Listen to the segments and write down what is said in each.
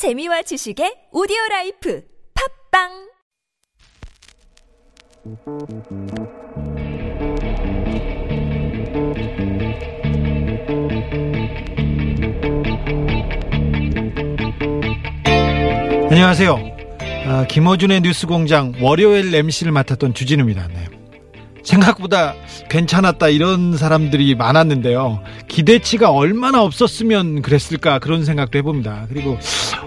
재미와 지식의 오디오 라이프 팟빵 안녕하세요. 아, 김어준의 뉴스 공장 월요일 MC를 맡았던 주진우입니다. 네. 생각보다 괜찮았다 이런 사람들이 많았는데요. 기대치가 얼마나 없었으면 그랬을까 그런 생각도 해봅니다. 그리고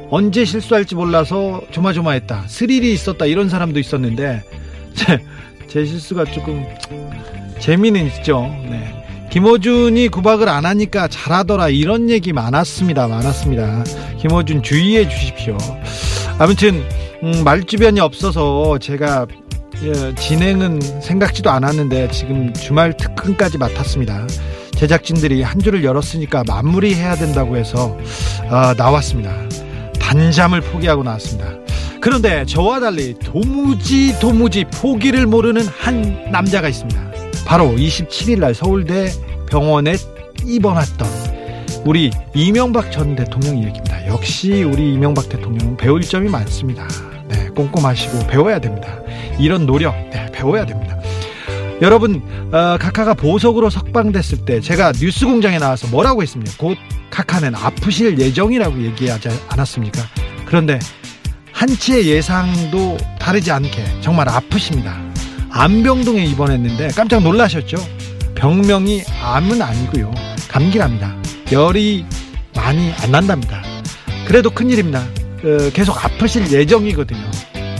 언제 실수할지 몰라서 조마조마했다. 스릴이 있었다 이런 사람도 있었는데 제, 제 실수가 조금 재미는 있죠. 네. 김호준이 구박을 안 하니까 잘하더라 이런 얘기 많았습니다. 많았습니다. 김호준 주의해 주십시오. 아무튼 음, 말주변이 없어서 제가 예, 진행은 생각지도 않았는데 지금 주말 특근까지 맡았습니다. 제작진들이 한 줄을 열었으니까 마무리해야 된다고 해서 아, 나왔습니다. 단잠을 포기하고 나왔습니다. 그런데 저와 달리 도무지 도무지 포기를 모르는 한 남자가 있습니다. 바로 27일 날 서울대 병원에 입원했던 우리 이명박 전 대통령 얘기입니다. 역시 우리 이명박 대통령은 배울 점이 많습니다. 네, 꼼꼼하시고 배워야 됩니다. 이런 노력, 네, 배워야 됩니다. 여러분, 어, 카카가 보석으로 석방됐을 때 제가 뉴스 공장에 나와서 뭐라고 했습니까? 곧 카카는 아프실 예정이라고 얘기하지 않았습니까? 그런데 한치의 예상도 다르지 않게 정말 아프십니다. 암병동에 입원했는데 깜짝 놀라셨죠? 병명이 암은 아니고요. 감기랍니다. 열이 많이 안 난답니다. 그래도 큰일입니다. 어, 계속 아프실 예정이거든요.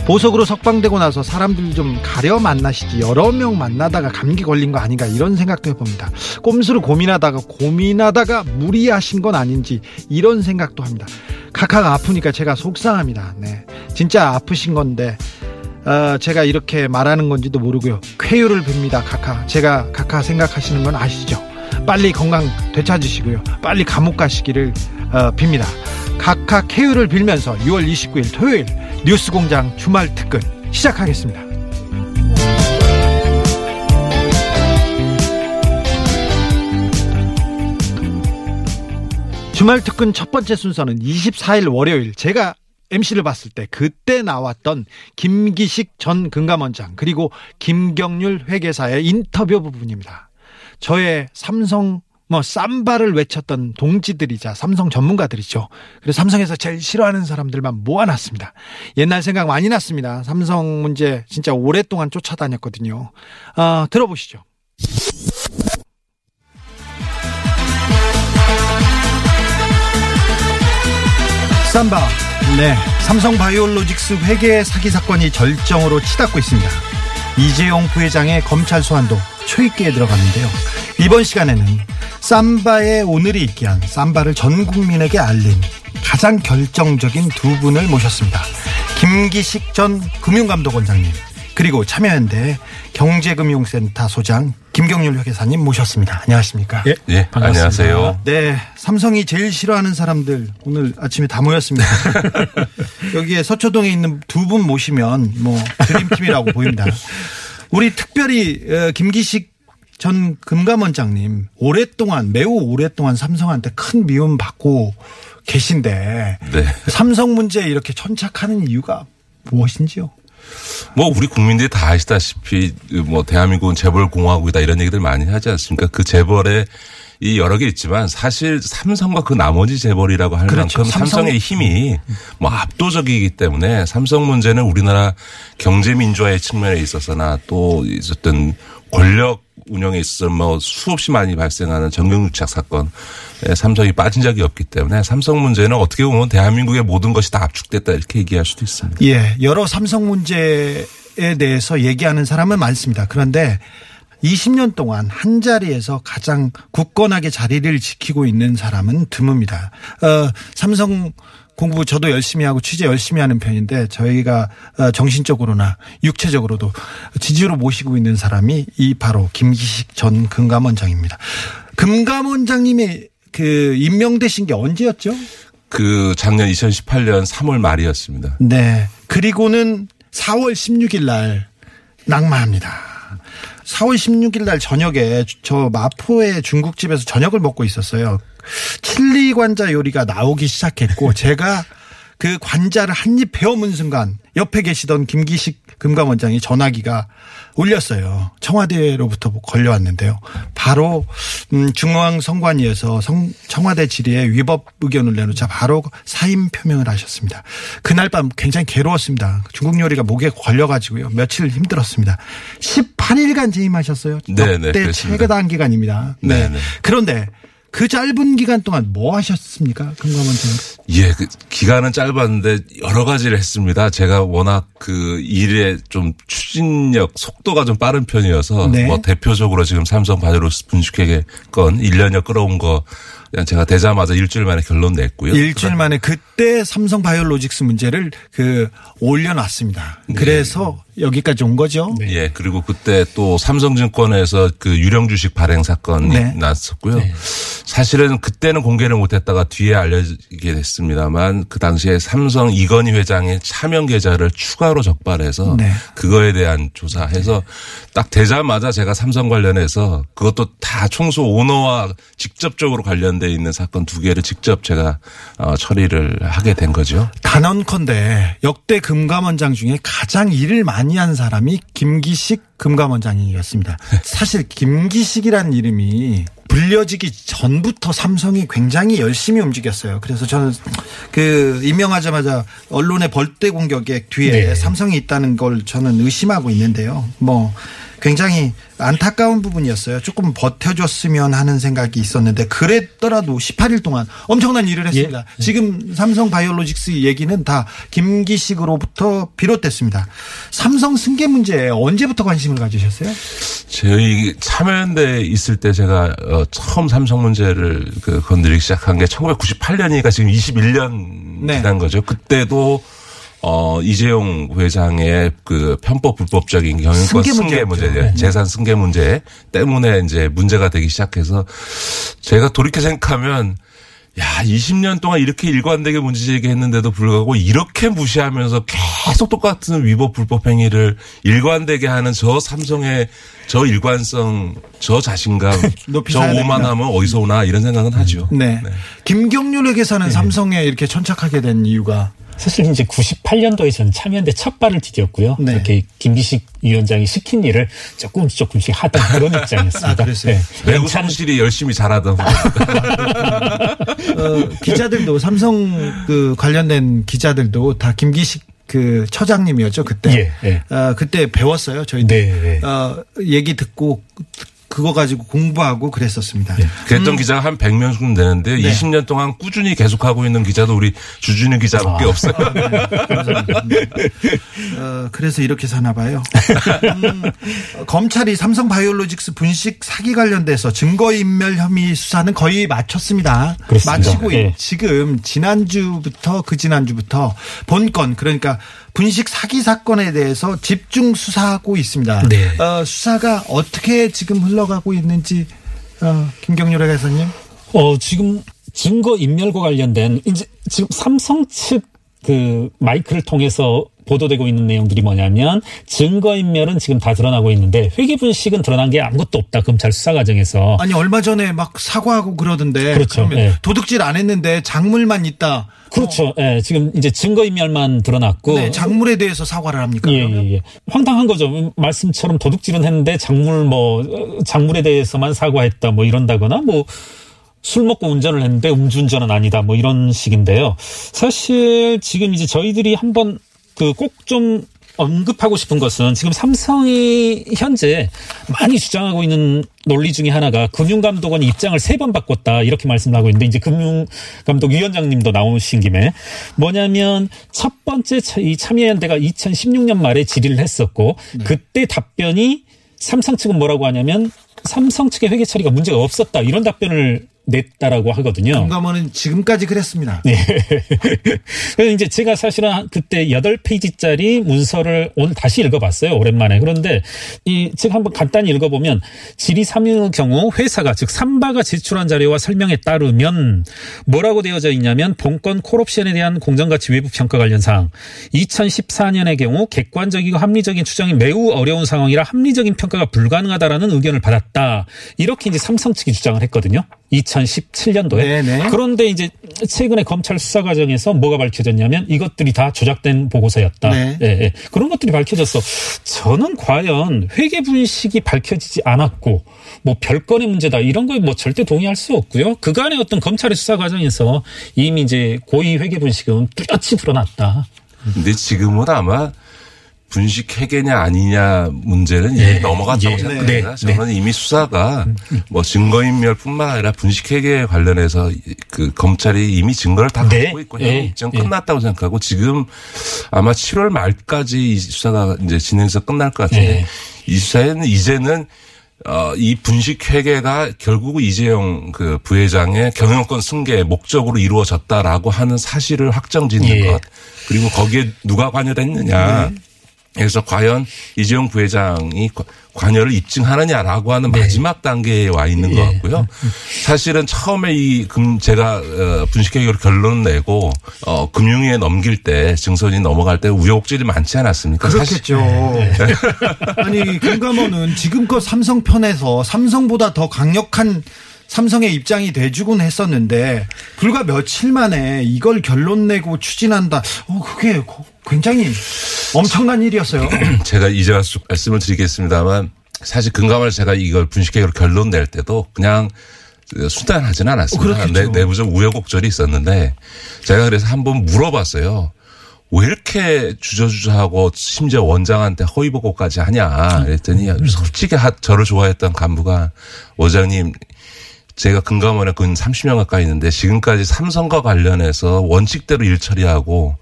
보석으로 석방되고 나서 사람들 좀 가려 만나시지 여러 명 만나다가 감기 걸린 거 아닌가 이런 생각도 해봅니다. 꼼수로 고민하다가 고민하다가 무리하신 건 아닌지 이런 생각도 합니다. 카카가 아프니까 제가 속상합니다. 네, 진짜 아프신 건데 어, 제가 이렇게 말하는 건지도 모르고요. 쾌유를 빕니다, 카카. 제가 카카 생각하시는 건 아시죠? 빨리 건강 되찾으시고요. 빨리 감옥 가시기를 어, 빕니다. 카카 쾌유를 빌면서 6월 29일 토요일 뉴스공장 주말 특근 시작하겠습니다. 주말 특근 첫 번째 순서는 24일 월요일 제가 MC를 봤을 때 그때 나왔던 김기식 전 금감원장 그리고 김경률 회계사의 인터뷰 부분입니다. 저의 삼성 뭐 쌈바를 외쳤던 동지들이자 삼성 전문가들이죠. 그래서 삼성에서 제일 싫어하는 사람들만 모아놨습니다. 옛날 생각 많이 났습니다. 삼성 문제 진짜 오랫동안 쫓아다녔거든요. 아, 들어보시죠. 쌈바. 네. 삼성 바이오로직스 회계 사기 사건이 절정으로 치닫고 있습니다. 이재용 부회장의 검찰 소환도 초입기에 들어갔는데요. 이번 시간에는 쌈바의 오늘이 있게 한 쌈바를 전 국민에게 알린 가장 결정적인 두 분을 모셨습니다. 김기식 전 금융감독원장님 그리고 참여연대 경제금융센터 소장 김경률 회계사님 모셨습니다. 안녕하십니까? 예, 예 안녕하세요. 네, 삼성이 제일 싫어하는 사람들 오늘 아침에 다 모였습니다. 여기에 서초동에 있는 두 분 모시면 뭐 드림팀이라고 보입니다. 우리 특별히 어, 김기식 전 금감원장님 오랫동안 매우 오랫동안 삼성한테 큰 미움 받고 계신데 네. 삼성 문제에 이렇게 천착하는 이유가 무엇인지요? 뭐 우리 국민들이 다 아시다시피 뭐 대한민국은 재벌 공화국이다 이런 얘기들 많이 하지 않습니까? 그 재벌에 이 여러 개 있지만 사실 삼성과 그 나머지 재벌이라고 할 그렇죠. 만큼 삼성의 힘이 뭐 압도적이기 때문에 삼성 문제는 우리나라 경제 민주화의 측면에 있어서나 또 어떤 권력 운영에 있어서 뭐 수없이 많이 발생하는 정경유착 사건 삼성이 빠진 적이 없기 때문에 삼성 문제는 어떻게 보면 대한민국의 모든 것이 다 압축됐다 이렇게 얘기할 수도 있습니다. 예, 여러 삼성 문제에 대해서 얘기하는 사람은 많습니다. 그런데 20년 동안 한 자리에서 가장 굳건하게 자리를 지키고 있는 사람은 드뭅니다. 어, 삼성 공부 저도 열심히 하고 취재 열심히 하는 편인데 저희가 어, 정신적으로나 육체적으로도 지지로 모시고 있는 사람이 이 바로 김기식 전 금감원장입니다. 금감원장님이 그 임명되신 게 언제였죠? 그 작년 2018년 3월 말이었습니다. 네. 그리고는 4월 16일 날 낙마합니다. 4월 16일 날 저녁에 저 마포의 중국집에서 저녁을 먹고 있었어요. 칠리 관자 요리가 나오기 시작했고 제가 그 관자를 한 입 베어문 순간 옆에 계시던 김기식 금감원장이 전화기가 울렸어요. 청와대로부터 걸려왔는데요. 바로 음, 중앙선관위에서 성, 청와대 질의에 위법 의견을 내놓자 바로 사임 표명을 하셨습니다. 그날 밤 굉장히 괴로웠습니다. 중국 요리가 목에 걸려가지고요. 며칠 힘들었습니다. 18일간 재임하셨어요. 네, 네, 역대 그렇습니다. 최단 기간입니다. 네, 네. 그런데 그 짧은 기간 동안 뭐 하셨습니까? 금감원 장. 예, 그 기간은 짧았는데 여러 가지를 했습니다. 제가 워낙 그 일의 좀 추진력, 속도가 좀 빠른 편이어서 네. 뭐 대표적으로 지금 삼성 바이오로스 분식회계 건 1년여 끌어온 거 제가 되자마자 일주일 만에 결론 냈고요. 일주일 만에 그때 삼성 바이오로직스 문제를 그 올려놨습니다. 네. 그래서 여기까지 온 거죠. 예, 그리고 그때 또 삼성증권에서 그 유령 주식 발행 사건이 네. 났었고요. 사실은 그때는 공개를 못했다가 뒤에 알려지게 됐습니다만 그 당시에 삼성 이건희 회장의 차명 계좌를 추가로 적발해서 네. 그거에 대한 조사해서 딱 되자마자 제가 삼성 관련해서 그것도 다 총수 오너와 직접적으로 관련돼 있는 사건 두 개를 직접 제가 어, 처리를 하게 된 거죠. 단언컨대 역대 금감원장 중에 가장 일을 많이 한 사람이 김기식 금감원장이었습니다. 사실 김기식이라는 이름이 불려지기 전부터 삼성이 굉장히 열심히 움직였어요. 그래서 저는 그 임명하자마자 언론의 벌떼 공격에 뒤에 네. 삼성이 있다는 걸 저는 의심하고 있는데요. 뭐 굉장히 안타까운 부분이었어요. 조금 버텨줬으면 하는 생각이 있었는데 그랬더라도 18일 동안 엄청난 일을 했습니다. 지금 삼성 바이오로직스 얘기는 다 김기식으로부터 비롯됐습니다. 삼성 승계 문제에 언제부터 관심을 가지셨어요? 저희 참여연대 있을 때 제가 어, 처음 삼성 문제를 그 건드리기 시작한 게 1998년이니까 지금 21년 네. 지난 거죠. 그때도 어 이재용 회장의 그 편법 불법적인 경영권 승계. 문제, 네. 재산 승계 문제 때문에 이제 문제가 되기 시작해서 제가 돌이켜 생각하면 야, 20년 동안 이렇게 일관되게 문제 제기했는데도 불구하고 이렇게 무시하면서 계속 똑같은 위법 불법 행위를 일관되게 하는 저 삼성의 저 일관성, 저 자신감, 저. 오만함은 어디서 오나 이런 생각은 하죠. 네. 김경률에게서는 삼성에 이렇게 천착하게 된 이유가 사실 이제 98년도에 저는 참여연대 첫 발을 디뎠고요. 네. 이렇게 김기식 위원장이 시킨 일을 조금 조금씩 하던 그런 입장이었습니다. 아, 그랬어요? 매우 연찬- 성실히 열심히 잘하던 어, 기자들도 삼성 그 관련된 기자들도 다 김기식 그 처장님이었죠 그때. 예, 예. 어, 그때 배웠어요 저희. 네, 네. 어, 얘기 듣고 그거 가지고 공부하고 그랬었습니다. 그랬던 기자가 한 100명 정도 되는데 네. 20년 동안 꾸준히 계속하고 있는 기자도 우리 주준희 기자밖에 아. 없어요. 어, 그래서 이렇게 사나 봐요. 음, 검찰이 삼성 바이오로직스 분식 사기 관련돼서 증거인멸 혐의 수사는 거의 마쳤습니다. 그렇습니다. 마치고 있- 예. 지금 지난주부터 그 지난주부터 본건 그러니까 분식 사기 사건에 대해서 집중 수사하고 있습니다. 네. 어, 수사가 어떻게 지금 흘러가고 있는지 어, 김경률 회장님. 어, 지금 증거 인멸과 관련된 이제 지금 삼성 측 그 마이크를 통해서 보도되고 있는 내용들이 뭐냐면 증거 인멸은 지금 다 드러나고 있는데 회계 분식은 드러난 게 아무것도 없다 검찰 수사 과정에서 아니 얼마 전에 막 사과하고 그러던데 그렇죠. 예. 도둑질 안 했는데 작물만 있다. 그렇죠. 예, 지금 이제 증거 인멸만 드러났고 네, 작물에 대해서 사과를 합니까? 예? 예, 예. 황당한 거죠. 음, 말씀처럼 도둑질은 했는데 작물 뭐 어, 작물에 대해서만 사과했다 뭐 이런다거나 뭐 술 먹고 운전을 했는데 음주운전은 아니다 뭐 이런 식인데요. 사실 지금 이제 저희들이 한번 그 꼭 좀 언급하고 싶은 것은 지금 삼성이 현재 많이 주장하고 있는 논리 중에 하나가 금융감독원 입장을 세 번 바꿨다 이렇게 말씀을 하고 있는데 이제 금융감독위원장님도 나오신 김에 뭐냐면 첫 번째 차- 이 참여연대가 2016년 말에 질의를 했었고 그때 답변이 삼성 측은 뭐라고 하냐면 삼성 측의 회계 처리가 문제가 없었다 이런 답변을 냈다라고 하거든요. 금감원은 지금까지 그랬습니다. 네. 그래서 이제 제가 사실은 한- 그때 8페이지짜리 문서를 오늘 다시 읽어봤어요. 오랜만에. 그런데 이 제가 한번 간단히 읽어보면 질의 3위의 경우 회사가 즉 삼바가 제출한 자료와 설명에 따르면 뭐라고 되어져 있냐면 본건 콜옵션에 대한 공정가치 외부 평가 관련 사항 2014년의 경우 객관적이고 합리적인 추정이 매우 어려운 상황이라 합리적인 평가가 불가능하다라는 의견을 받았다. 이렇게 이제 삼성 측이 주장을 했거든요. 2017년도에. 네네. 그런데 이제 최근에 검찰 수사 과정에서 뭐가 밝혀졌냐면 이것들이 다 조작된 보고서였다. 네. 예, 예. 그런 것들이 밝혀졌어. 저는 과연 회계 분식이 밝혀지지 않았고 뭐 별건의 문제다 이런 거에 뭐 절대 동의할 수 없고요. 그간의 어떤 검찰의 수사 과정에서 이미 이제 고의 회계 분식은 뚜렷이 드러났다. 근데 지금은 아마 분식 회계냐 아니냐 문제는 예, 이미 넘어갔다고 예, 생각합니다. 네, 저는 이미 수사가 뭐 증거인멸뿐만 아니라 분식 회계 관련해서 그 검찰이 이미 증거를 다 네, 갖고 있고 예, 입증 예. 끝났다고 생각하고 지금 아마 7월 말까지 이 수사가 이제 진행해서 끝날 것 같은데 예. 이 수사에는 이제는 어, 이 분식 회계가 결국 이재용 그 부회장의 경영권 승계의 목적으로 이루어졌다라고 하는 사실을 확정 짓는 예. 것. 그리고 거기에 누가 관여됐느냐. 그래서 과연 이재용 부회장이 과- 관여를 입증하느냐라고 하는 마지막 단계에 와 있는 것 예. 같고요. 사실은 처음에 이 금 제가 어, 분식회계로 결론을 내고 어 금융위에 넘길 때 증선이 넘어갈 때 우여곡절이 많지 않았습니까? 그렇겠죠. 아니 금감원은 지금껏 삼성 편에서 삼성보다 더 강력한 삼성의 입장이 돼주곤 했었는데 불과 며칠 만에 이걸 결론 내고 추진한다. 어 그게 고- 굉장히 엄청난 일이었어요. 제가 이제 말씀을 드리겠습니다만 사실 금감을 제가 이걸 분식회계로 결론 낼 때도 그냥 순탄하지는 않았습니다. 그렇겠죠. 내, 내부적 우여곡절이 있었는데 제가 그래서 한번 물어봤어요. 왜 이렇게 주저주저하고 심지어 원장한테 허위 보고까지 하냐 그랬더니 솔직히 하- 저를 좋아했던 간부가 원장님 제가 금감원에 근 30년 가까이 있는데 지금까지 삼성과 관련해서 원칙대로 일 처리하고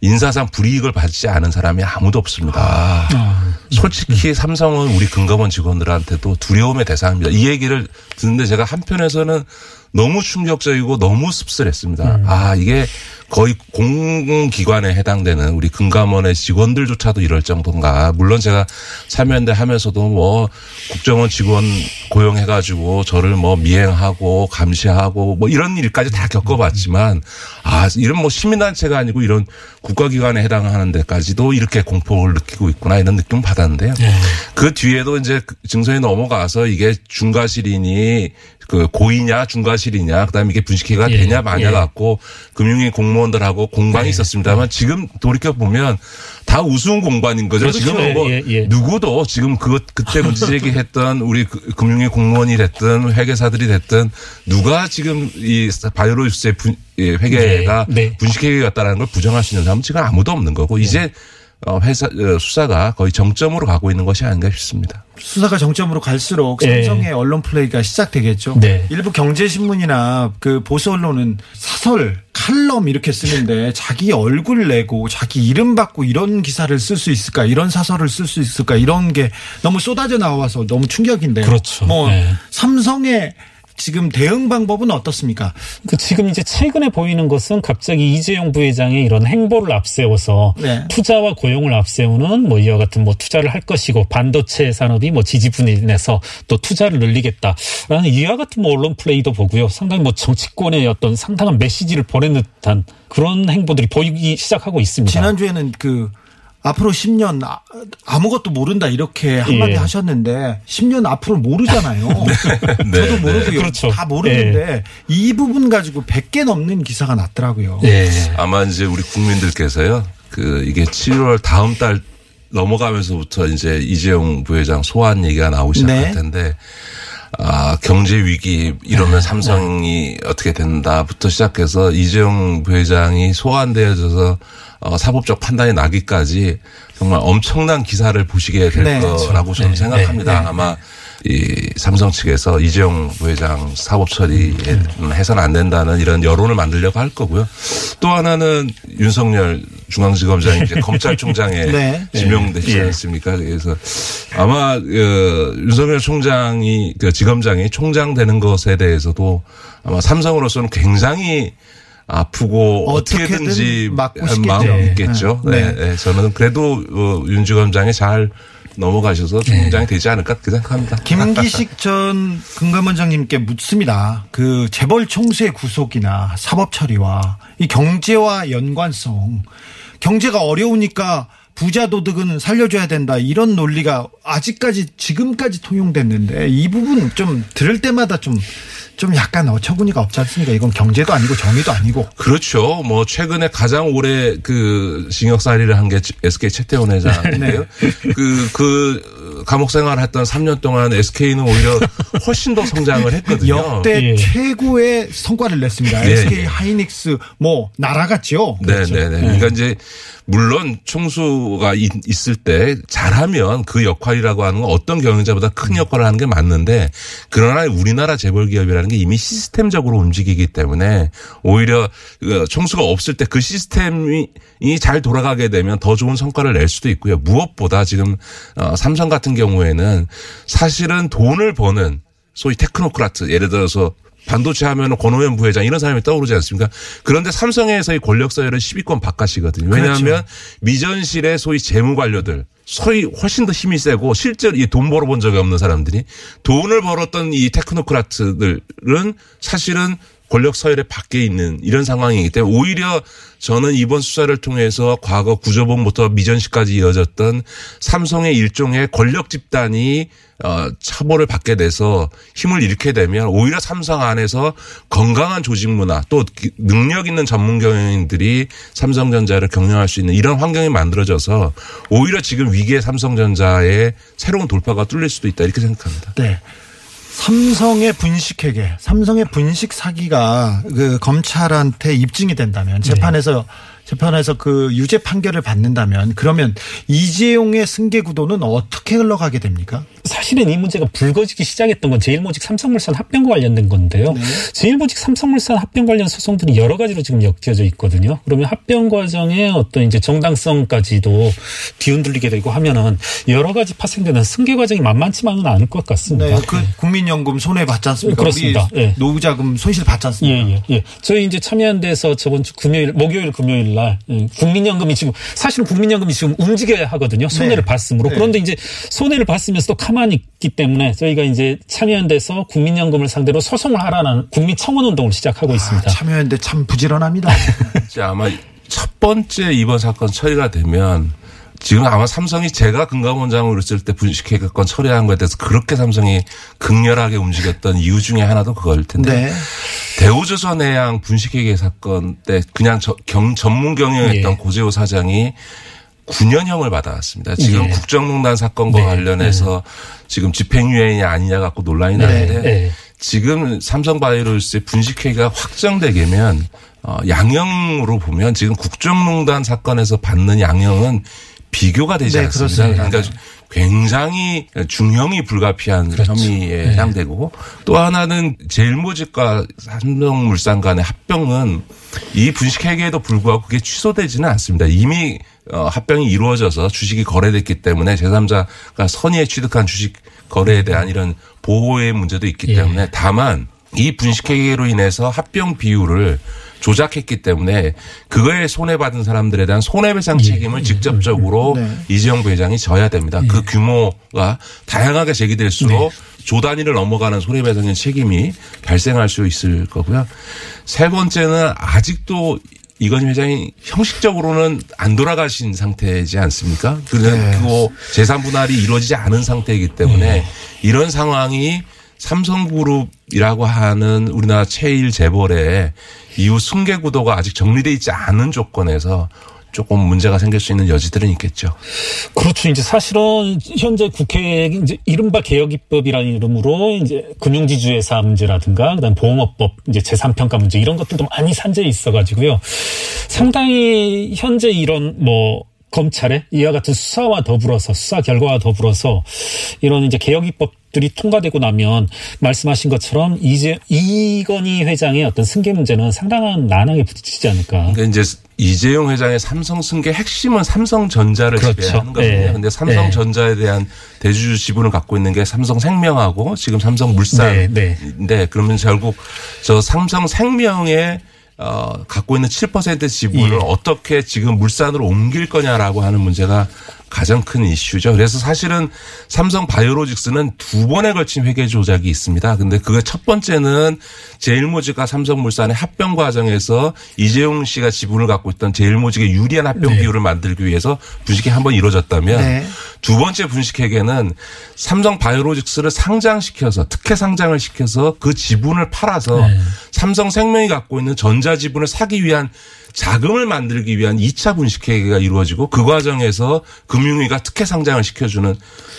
인사상 불이익을 받지 않은 사람이 아무도 없습니다. 솔직히 삼성은 우리 금감원 직원들한테도 두려움의 대상입니다. 이 얘기를 듣는데 제가 한편에서는 너무 충격적이고 너무 씁쓸했습니다. 아, 이게 거의 공기관에 해당되는 우리 금감원의 직원들조차도 이럴 정도인가. 물론 제가 참여연대 하면서도 뭐 국정원 직원 고용해가지고 저를 뭐 미행하고 감시하고 뭐 이런 일까지 다 겪어봤지만 아, 이런 뭐 시민단체가 아니고 이런 국가기관에 해당하는 데까지도 이렇게 공포를 느끼고 있구나 이런 느낌 받았는데요. 그 뒤에도 이제 그 증선이 넘어가서 이게 중과실이니 그 고의냐 중과실이냐 그다음에 이게 분식회가 예, 되냐 마냐 예. 갖고 금융위 공무원들하고 공방이 있었습니다만 지금 돌이켜 보면 다 우스운 공방인 거죠. 그렇죠. 지금 뭐 예, 예. 누구도 지금 그 그때 문제 제기했던 우리 그- 금융위 공무원이 됐든 회계사들이 됐든 누가 지금 이 바이오로 예, 회계가 네, 네. 분식회계였다라는 걸 부정할 수 있는 사람은 지금 아무도 없는 거고 이제 어, 회사 어, 수사가 거의 정점으로 가고 있는 것이 아닌가 싶습니다. 수사가 정점으로 갈수록 예. 삼성의 언론 플레이가 시작되겠죠. 네. 일부 경제신문이나 그 보수 언론은 사설, 칼럼 이렇게 쓰는데 자기 얼굴 내고 자기 이름 받고 이런 기사를 쓸 수 있을까? 이런 사설을 쓸 수 있을까? 이런 게 너무 쏟아져 나와서 너무 충격인데요. 그렇죠. 뭐 네. 삼성의 지금 대응 방법은 어떻습니까? 그 지금 이제 최근에 보이는 것은 갑자기 이재용 부회장의 이런 행보를 앞세워서 네. 투자와 고용을 앞세우는 뭐 이와 같은 뭐 투자를 할 것이고 반도체 산업이 뭐 지지분을 인해서 또 투자를 늘리겠다라는 이와 같은 뭐 언론 플레이도 보고요. 상당히 뭐 정치권의 어떤 상당한 메시지를 보내는 듯한 그런 행보들이 보이기 시작하고 있습니다. 지난주에는 그 앞으로 10년 아- 아무것도 모른다 이렇게 한마디 예. 하셨는데 10년 앞으로 모르잖아요. 저도 모르고요. 그렇죠. 다 모르는데 이 부분 가지고 100개 넘는 기사가 났더라고요. 예. 아마 이제 우리 국민들께서요. 그 이게 7월 다음 달 넘어가면서부터 이제 이재용 부회장 소환 얘기가 나오기 시작할 네. 텐데 아, 경제 위기 이러면 삼성이 어떻게 된다부터 시작해서 이재용 부회장이 소환되어져서 어, 사법적 판단이 나기까지 정말 엄청난 기사를 보시게 될 네. 거라고 저는 네. 생각합니다. 네. 아마 이 삼성 측에서 이재용 부회장 사법 처리에 해서는 안 된다는 이런 여론을 만들려고 할 거고요. 또 하나는 윤석열 중앙지검장이 이제 검찰총장에 네. 지명되지 예. 않습니까? 그래서 아마 어, 윤석열 총장이 그 지검장이 총장 되는 것에 대해서도 아마 삼성으로서는 굉장히 아프고 어떻게든 어떻게든지 막고 마음이 싶겠죠. 있겠죠. 네. 네. 네. 저는 그래도 어, 윤 지검장이 잘 넘어가셔서 총장이 되지 않을까 그 생각합니다. 김기식 전 금감원장님께 묻습니다. 그 재벌 총수의 구속이나 사법 처리와 이 경제와 연관성, 경제가 어려우니까 부자 도덕은 살려줘야 된다 이런 논리가 아직까지 지금까지 통용됐는데 이 부분 좀 들을 때마다 좀 좀 약간 어처구니가 없지 않습니까? 이건 경제도 아니고 정의도 아니고. 그렇죠. 뭐 최근에 가장 오래 그 징역살이를 한 게 SK 최태원 회장인데요. 그, 그 감옥 생활했던 3년 동안 SK는 오히려 훨씬 더 성장을 했거든요. 역대 예. 최고의 성과를 냈습니다. 예, SK 예. 하이닉스 뭐 날아갔죠. 네 네 네. 그러니까 이제 물론 총수가 있, 있을 때 잘하면 그 역할이라고 하는 건 어떤 경영자보다 큰 역할을 하는 게 맞는데 그러나 우리나라 재벌 기업이라는 게 이미 시스템적으로 움직이기 때문에 오히려 그 총수가 없을 때 그 시스템이 잘 돌아가게 되면 더 좋은 성과를 낼 수도 있고요. 무엇보다 지금 어, 삼성 같은 경우에는 사실은 돈을 버는 소위 테크노크라트 예를 들어서 반도체 하면 권오현 부회장 이런 사람이 떠오르지 않습니까? 그런데 삼성에서의 권력 서열은 10위권 바깥이거든요. 왜냐하면 그렇죠. 미전실의 소위 재무 관료들 소위 훨씬 더 힘이 세고 실제로 이 돈 벌어본 적이 없는 사람들이 돈을 벌었던 이 테크노크라트들은 사실은 권력 서열에 밖에 있는 이런 상황이기 때문에 오히려 저는 이번 수사를 통해서 과거 구조본부터 미전시까지 이어졌던 삼성의 일종의 권력 집단이 어, 처벌을 받게 돼서 힘을 잃게 되면 오히려 삼성 안에서 건강한 조직 문화 또 기- 능력 있는 전문 경영인들이 삼성전자를 경영할 수 있는 이런 환경이 만들어져서 오히려 지금 위기의 삼성전자의 새로운 돌파가 뚫릴 수도 있다 이렇게 생각합니다. 네. 삼성의 분식회계, 삼성의 분식 사기가 그 검찰한테 입증이 된다면 재판에서 재판에서 그 유죄 판결을 받는다면 그러면 이재용의 승계 구도는 어떻게 흘러가게 됩니까? 사실은 이 문제가 불거지기 시작했던 건 제일모직 삼성물산 합병과 관련된 건데요. 제일모직 삼성물산 합병 관련 소송들이 여러 가지로 지금 엮여져 있거든요. 그러면 합병 과정에 어떤 이제 정당성까지도 뒤흔들리게 되고 하면은 여러 가지 파생되는 승계 과정이 만만치만은 않을 것 같습니다. 네, 그 국민연금 손해 받지 않습니까? 그렇습니다. 예. 노후자금 손실 받지 않습니까? 예, 예, 예. 저희 이제 참여연대에서 저번 주 금요일, 목요일, 금요일 날, 예, 국민연금이 지금, 사실은 국민연금이 지금 움직여야 하거든요. 손해를 네. 봤으므로. 네. 그런데 이제 손해를 봤으면서도 가만히 있기 때문에 저희가 이제 참여연대에서 국민연금을 상대로 소송을 하라는 국민청원 운동을 시작하고 있습니다. 참여연대 참 부지런합니다. 이제 아마 첫 번째 이번 사건 처리가 되면 지금 아마 삼성이 제가 금감원장으로 있을 때 분식회계 건 처리한 거에 대해서 그렇게 삼성이 극렬하게 움직였던 이유 중에 하나도 그거일 텐데 네. 대우조선해양 분식회계 사건 때 그냥 저- 경, 전문 경영했던 예. 고재호 사장이 9년형을 받아왔습니다. 지금 예. 국정농단 사건과 네. 관련해서 지금 집행유예냐 아니냐 갖고 논란이 네. 나는데 네. 지금 삼성바이오로스의 분식회계가 확정되게면 어, 양형으로 보면 지금 국정농단 사건에서 받는 양형은 비교가 되지 네, 않습니다. 그렇습니다. 그러니까 굉장히 중형이 불가피한 그렇죠. 혐의에 네. 해당되고 또 하나는 제일모직과 삼성물산 간의 합병은 이 분식회계에도 불구하고 그게 취소되지는 않습니다. 이미 어, 합병이 이루어져서 주식이 거래됐기 때문에 제3자가 선의에 취득한 주식 거래에 대한 이런 보호의 문제도 있기 예. 때문에 다만 이 분식회계로 인해서 합병 비율을 조작했기 때문에 그거에 손해받은 사람들에 대한 손해배상 책임을 직접적으로 네. 이재용 부회장이 져야 됩니다. 그 규모가 다양하게 제기될수록 조 단위를 넘어가는 손해배상의 책임이 발생할 수 있을 거고요. 세 번째는 아직도 이건 회장이 형식적으로는 안 돌아가신 상태이지 않습니까? 그래서 네. 그 재산 분할이 이루어지지 않은 상태이기 때문에 이런 상황이 삼성그룹이라고 하는 우리나라 최일 재벌의 이후 승계 구도가 아직 정리돼 있지 않은 조건에서 조금 문제가 생길 수 있는 여지들은 있겠죠. 그렇죠. 이제 사실은 현재 국회에 이제 이른바 개혁입법이라는 이름으로 이제 금융지주회사 문제라든가 그다음 보험업법 이제 재산평가 문제 이런 것들도 많이 산재해 있어가지고요. 상당히 현재 이런 뭐 검찰의 이와 같은 수사와 더불어서 수사 결과와 더불어서 이런 이제 개혁 입법들이 통과되고 나면 말씀하신 것처럼 이제 이건희 회장의 어떤 승계 문제는 상당한 난항에 부딪히지 않을까. 그러니까 이제 이재용 회장의 삼성 승계 핵심은 삼성전자를 그렇죠. 지배하는 거거든요. 네. 근데 삼성전자에 대한 대주주 지분을 갖고 있는 게 삼성생명하고 지금 삼성물산인데 네, 그러면 결국 저 삼성생명의 어, 갖고 있는 7% 지분을 예. 어떻게 지금 물산으로 옮길 거냐라고 하는 문제가 가장 큰 이슈죠. 그래서 사실은 삼성 바이오로직스는 두 번에 걸친 회계 조작이 있습니다. 근데 그게 첫 번째는 제일모직과 삼성물산의 합병 과정에서 이재용 씨가 지분을 갖고 있던 제일모직의 유리한 합병 네. 비율을 만들기 위해서 분식이 한 번 이루어졌다면 네. 두 번째 분식회계는 삼성 바이오로직스를 상장시켜서 특혜 상장을 시켜서 그 지분을 팔아서 삼성 생명이 갖고 있는 전자 지분을 사기 위한 자금을 만들기 위한 2차 분식회계가 이루어지고 그 과정에서 금융위가 특혜 상장을 시켜주는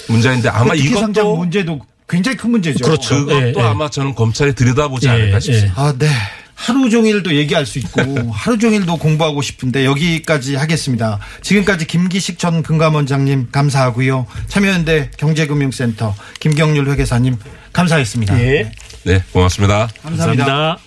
문제인데 아마 그 특혜상장 이것도 문제도 굉장히 큰 문제죠. 그렇죠. 그것도 예, 예. 아마 저는 검찰이 들여다보지 예, 않을까 싶습니다. 아, 네. 하루 종일도 얘기할 수 있고 하루 종일도 공부하고 싶은데 여기까지 하겠습니다. 지금까지 김기식 전 금감원장님 감사하고요. 참여연대 경제금융센터 김경률 회계사님 감사했습니다. 예. 네, 고맙습니다. 감사합니다. 감사합니다.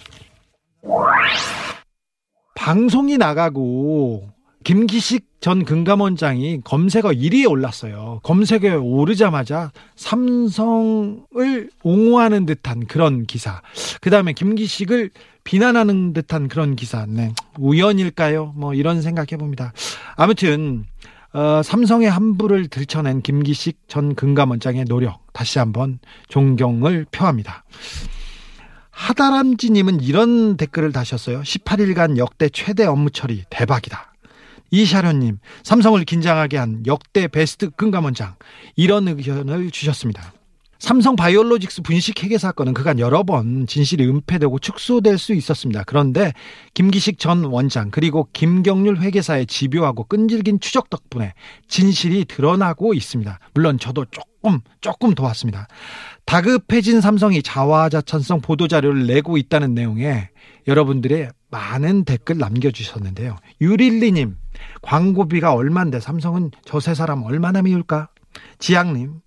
방송이 나가고 김기식 전 금감원장이 검색어 1위에 올랐어요. 검색어에 오르자마자 삼성을 옹호하는 듯한 그런 기사. 그 다음에 김기식을 비난하는 듯한 그런 기사. 네. 우연일까요? 뭐 이런 생각해 봅니다. 아무튼 어, 삼성의 함부를 들춰낸 김기식 전 금감원장의 노력 다시 한번 존경을 표합니다. 하다람쥐님은 이런 댓글을 다셨어요. 18일간 역대 최대 업무 처리 대박이다. 이샤련님, 삼성을 긴장하게 한 역대 베스트 금감원장 이런 의견을 주셨습니다. 삼성 바이오로직스 분식 회계 사건은 그간 여러 번 진실이 은폐되고 축소될 수 있었습니다. 그런데 김기식 전 원장 그리고 김경률 회계사의 집요하고 끈질긴 추적 덕분에 진실이 드러나고 있습니다. 물론 저도 조금 조금 도왔습니다. 다급해진 삼성이 자화자찬성 보도자료를 내고 있다는 내용에 여러분들의 많은 댓글 남겨주셨는데요. 유릴리님, 광고비가 얼만데 삼성은 저세 사람 얼마나 미울까? 지양님,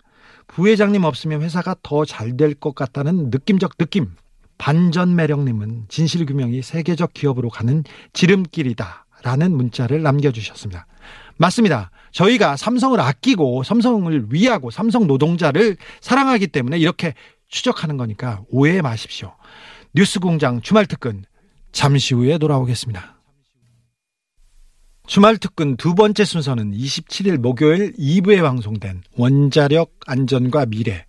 부회장님 없으면 회사가 더 잘 될 것 같다는 느낌적 느낌. 반전 매력님은 진실 규명이 세계적 기업으로 가는 지름길이다. 라는 문자를 남겨주셨습니다. 맞습니다. 저희가 삼성을 아끼고 삼성을 위하고 삼성 노동자를 사랑하기 때문에 이렇게 추적하는 거니까 오해 마십시오. 뉴스 공장 주말 특근 잠시 후에 돌아오겠습니다. 주말 특근 두 번째 순서는 27일 목요일 2부에 방송된 원자력 안전과 미래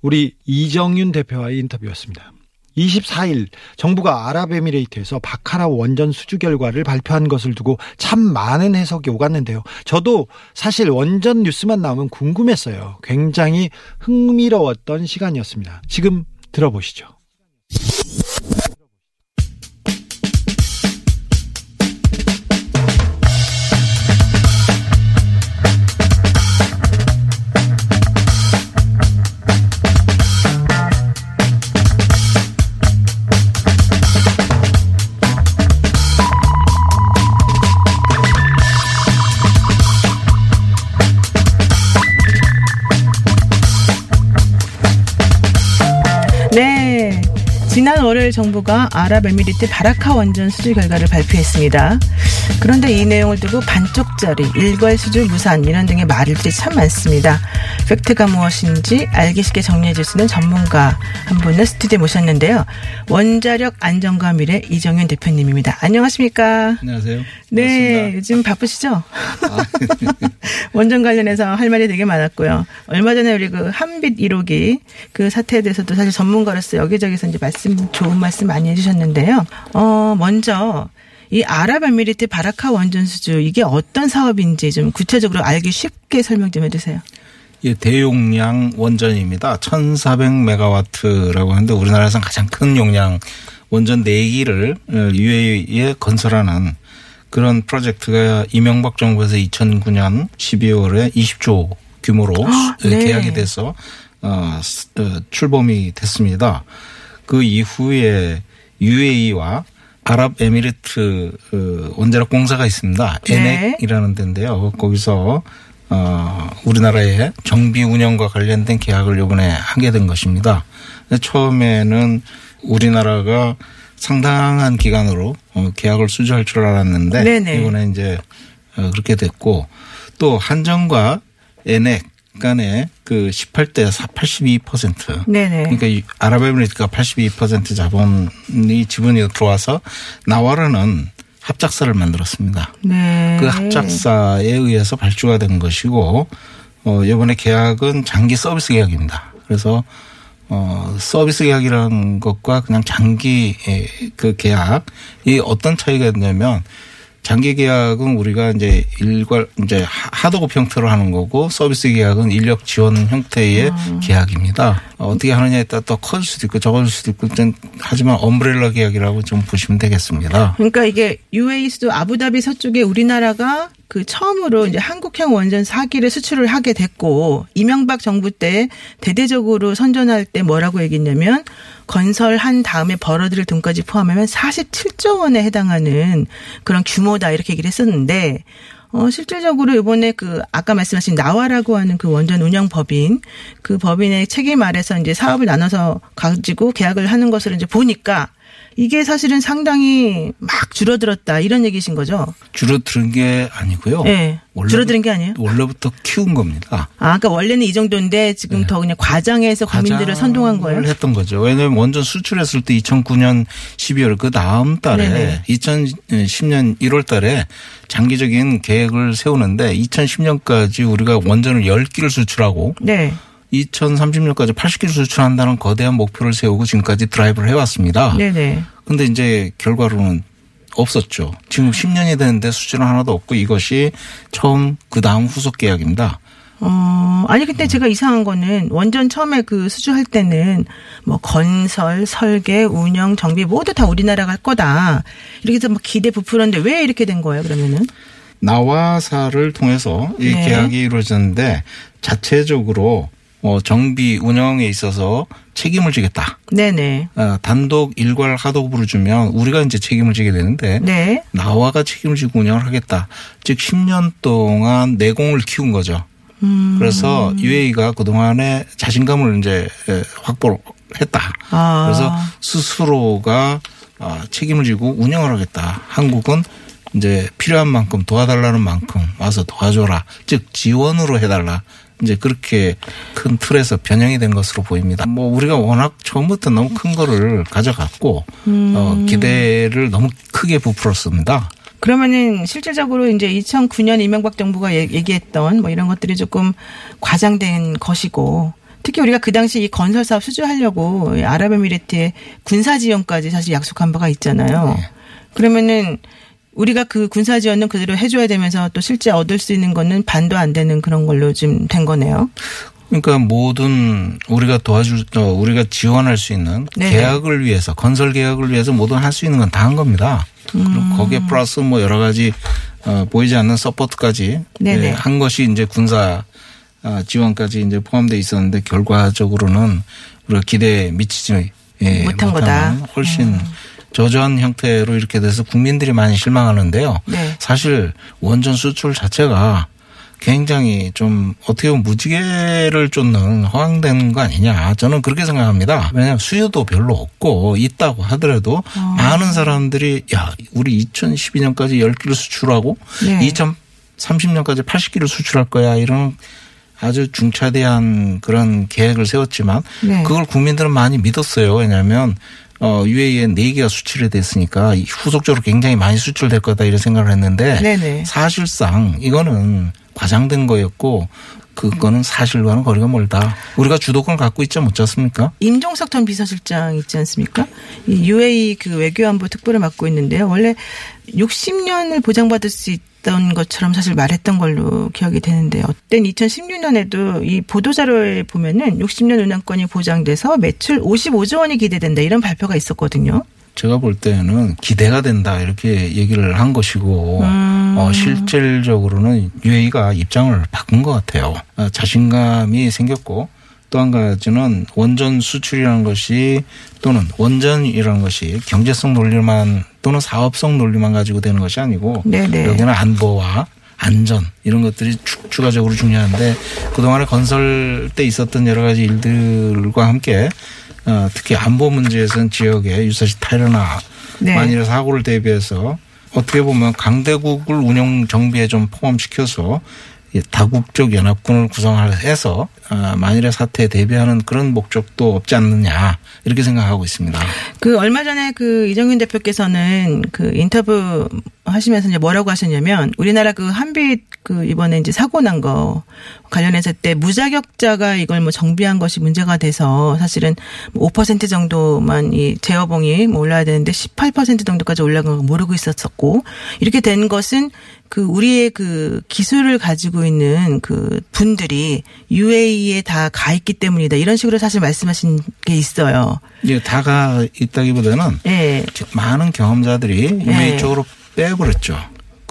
우리 이정윤 대표와의 인터뷰였습니다. 24일 정부가 아랍에미레이트에서 바카라 원전 수주 결과를 발표한 것을 두고 참 많은 해석이 오갔는데요. 저도 사실 원전 뉴스만 나오면 궁금했어요. 굉장히 흥미로웠던 시간이었습니다. 지금 들어보시죠. 지난 월요일 정부가 아랍에미리트 바라카 원전 수주 결과를 발표했습니다. 그런데 이 내용을 두고 반쪽짜리, 일괄 수주 무산 이런 등의 말들이 참 많습니다. 팩트가 무엇인지 알기 쉽게 정리해 줄 수 있는 전문가 한 분을 스튜디오에 모셨는데요. 원자력 안전과 미래 이정현 대표님입니다. 안녕하십니까? 안녕하세요. 네, 반갑습니다. 요즘 바쁘시죠? 아, 원전 관련해서 할 말이 되게 많았고요. 얼마 전에 우리 그 한빛 1호기 그 사태에 대해서도 사실 전문가로서 여기저기서 이제 말씀, 좋은 말씀 많이 해주셨는데요. 어, 먼저 이 아랍에미리트 바라카 원전 수주 이게 어떤 사업인지 좀 구체적으로 알기 쉽게 설명 좀 해주세요. 예, 대용량 원전입니다. 1400메가와트라고 하는데 우리나라에서 가장 큰 용량 원전 4기를 UAE에 건설하는 그런 프로젝트가 이명박 정부에서 2009년 12월에 20조 규모로 네. 계약이 돼서 어, 스- 어, 출범이 됐습니다. 그 이후에 UAE와 아랍에미리트 어, 원자력 공사가 있습니다. 네. 에넥이라는 데인데요. 거기서 어, 우리나라의 정비 운영과 관련된 계약을 요번에 하게 된 것입니다. 처음에는 우리나라가 상당한 기간으로 어, 계약을 수주할 줄 알았는데 네네. 이번에 이제 어, 그렇게 됐고 또 한전과 에넥 간의 그 18대 82%. 네네. 그러니까 이 아랍에미리트가 82% 자본이 지분이 들어와서 나와라는 합작사를 만들었습니다. 네. 그 합작사에 의해서 발주가 된 것이고 어 이번에 계약은 장기 서비스 계약입니다. 그래서 어 서비스 계약이라는 것과 그냥 장기 예, 그 계약이 어떤 차이가 있냐면 장기 계약은 우리가 이제 일괄 이제 하- 하도급 형태로 하는 거고 서비스 계약은 인력 지원 형태의 계약입니다. 어, 어떻게 하느냐에 따라 또 커질 수도 있고 적어질 수도 있고 좀 하지만 엄브렐라 계약이라고 좀 보시면 되겠습니다. 그러니까 이게 UAE 수도 아부다비 서쪽에 우리나라가 그 처음으로 이제 한국형 원전 4기를 수출을 하게 됐고 이명박 정부 때 대대적으로 선전할 때 뭐라고 얘기했냐면 건설한 다음에 벌어들일 돈까지 포함하면 47조 원에 해당하는 그런 규모다 이렇게 얘기를 했었는데 어, 실질적으로 이번에 그 아까 말씀하신 나와라고 하는 그 원전 운영 법인 그 법인의 책임 아래서 이제 사업을 나눠서 가지고 계약을 하는 것을 이제 보니까 이게 사실은 상당히 막 줄어들었다 이런 얘기신 거죠? 줄어드는 게 아니고요. 네. 줄어드는 게 아니에요? 원래부터 키운 겁니다. 아, 그러니까 원래는 이 정도인데 지금 더 그냥 과장해서 국민들을 선동한 거예요? 했던 거죠. 왜냐하면 원전 수출했을 때 2009년 12월 그 다음 달에 네네. 2010년 1월 달에 장기적인 계획을 세우는데 2010년까지 우리가 원전을 10기를 수출하고 네. 2030년까지 80기를 수출한다는 거대한 목표를 세우고 지금까지 드라이브를 해왔습니다. 네네. 근데 이제 결과로는 없었죠. 지금 10년이 되는데 수출은 하나도 없고 이것이 처음 그 다음 후속 계약입니다. 어, 아니, 근데 제가 이상한 거는 원전 처음에 그 수주할 때는 뭐 건설, 설계, 운영, 정비 모두 다 우리나라가 할 거다. 이렇게 해서 막 기대 부풀었는데 왜 이렇게 된 거예요, 그러면은? 나와사를 통해서 이 네. 계약이 이루어졌는데 자체적으로 어, 정비 운영에 있어서 책임을 지겠다. 네네. 어, 단독 일괄 하도급으로 주면 우리가 이제 책임을 지게 되는데 네. 나와가 책임을 지고 운영을 하겠다. 즉 10년 동안 내공을 키운 거죠. 음. 그래서 UAE가 그동안에 자신감을 이제 에, 확보를 했다. 아. 그래서 스스로가 아, 책임을 지고 운영을 하겠다. 한국은 이제 필요한 만큼 도와달라는 만큼 와서 도와줘라. 즉 지원으로 해달라. 이제 그렇게 큰 틀에서 변형이 된 것으로 보입니다. 뭐 우리가 워낙 처음부터 너무 큰 거를 가져갔고 어, 기대를 너무 크게 부풀었습니다. 그러면은 실질적으로 이제 2009년 이명박 정부가 얘- 얘기했던 뭐 이런 것들이 조금 과장된 것이고 특히 우리가 그 당시 이 건설 사업 수주하려고 이 아랍에미리트의 군사 지원까지 사실 약속한 바가 있잖아요. 그러면은 우리가 그 군사 지원은 그대로 해줘야 되면서 또 실제 얻을 수 있는 거는 반도 안 되는 그런 걸로 좀된 거네요. 그러니까 모든 우리가 도와줄 어, 우리가 지원할 수 있는 네네. 계약을 위해서 건설 계약을 위해서 모든 할 수 있는 건 다 한 겁니다. 음. 그리고 거기에 플러스 뭐 여러 가지 어, 보이지 않는 서포트까지. 예, 한 것이 이제 군사 아, 지원까지 이제 포함되어 있었는데 결과적으로는 우리가 기대에 미치지 예, 못한 거다. 훨씬 저조한 형태로 이렇게 돼서 국민들이 많이 실망하는데요. 네. 사실 원전 수출 자체가 굉장히 좀 어떻게 보면 무지개를 쫓는 허황된 거 아니냐. 저는 그렇게 생각합니다. 왜냐하면 수요도 별로 없고 있다고 하더라도 많은 사람들이 야, 우리 2012년까지 10기를 수출하고 네. 2030년까지 80기를 수출할 거야. 이런 아주 중차대한 그런 계획을 세웠지만 네. 그걸 국민들은 많이 믿었어요. 왜냐하면 어, UAE에 4개가 수출이 됐으니까 이 후속적으로 굉장히 많이 수출될 거다 이런 생각을 했는데 네네. 사실상 이거는 과장된 거였고 그거는 사실과는 거리가 멀다. 우리가 주도권을 갖고 있지 않습니까? 임종석 전 비서실장 있지 않습니까? 이 UAE 그 외교안보 특보를 맡고 있는데요. 원래 60년을 보장받을 수 있 던 것처럼 사실 말했던 걸로 기억이 되는데 어떤 2016년에도 이 보도자료에 보면은 60년 운항권이 보장돼서 매출 55조 원이 기대된다 이런 발표가 있었거든요. 제가 볼 때는 기대가 된다 이렇게 얘기를 한 것이고 음. 어, 실질적으로는 UAE가 입장을 바꾼 것 같아요. 어, 자신감이 생겼고 또 한 가지는 원전 수출이라는 것이 또는 원전이라는 것이 경제성 논리만 또는 사업성 논리만 가지고 되는 것이 아니고 네네. 여기는 안보와 안전 이런 것들이 추- 추가적으로 중요한데 그동안에 건설 때 있었던 여러 가지 일들과 함께 어, 특히 안보 문제에서는 지역에 유사시 테러나 네. 만일의 사고를 대비해서 어떻게 보면 강대국을 운영 정비에 좀 포함시켜서 이 다국적 연합군을 구성해서 아, 만일의 사태에 대비하는 그런 목적도 없지 않느냐 이렇게 생각하고 있습니다. 그 얼마 전에 그 이정윤 대표께서는 그 인터뷰 하시면서 이제 뭐라고 하셨냐면 우리나라 그 한빛 그 이번에 이제 사고 난 거 관련해서 때 무자격자가 이걸 뭐 정비한 것이 문제가 돼서 사실은 뭐5% 정도만 이 제어봉이 뭐 올라야 되는데 18% 정도까지 올라간 거 모르고 있었었고 이렇게 된 것은 그 우리의 그 기술을 가지고 있는 그 분들이 UAE에 다 가 있기 때문이다 이런 식으로 사실 말씀하신 게 있어요. 예, 다가 있다기보다는 예. 많은 경험자들이 네. UAE 쪽으로 빼버렸죠.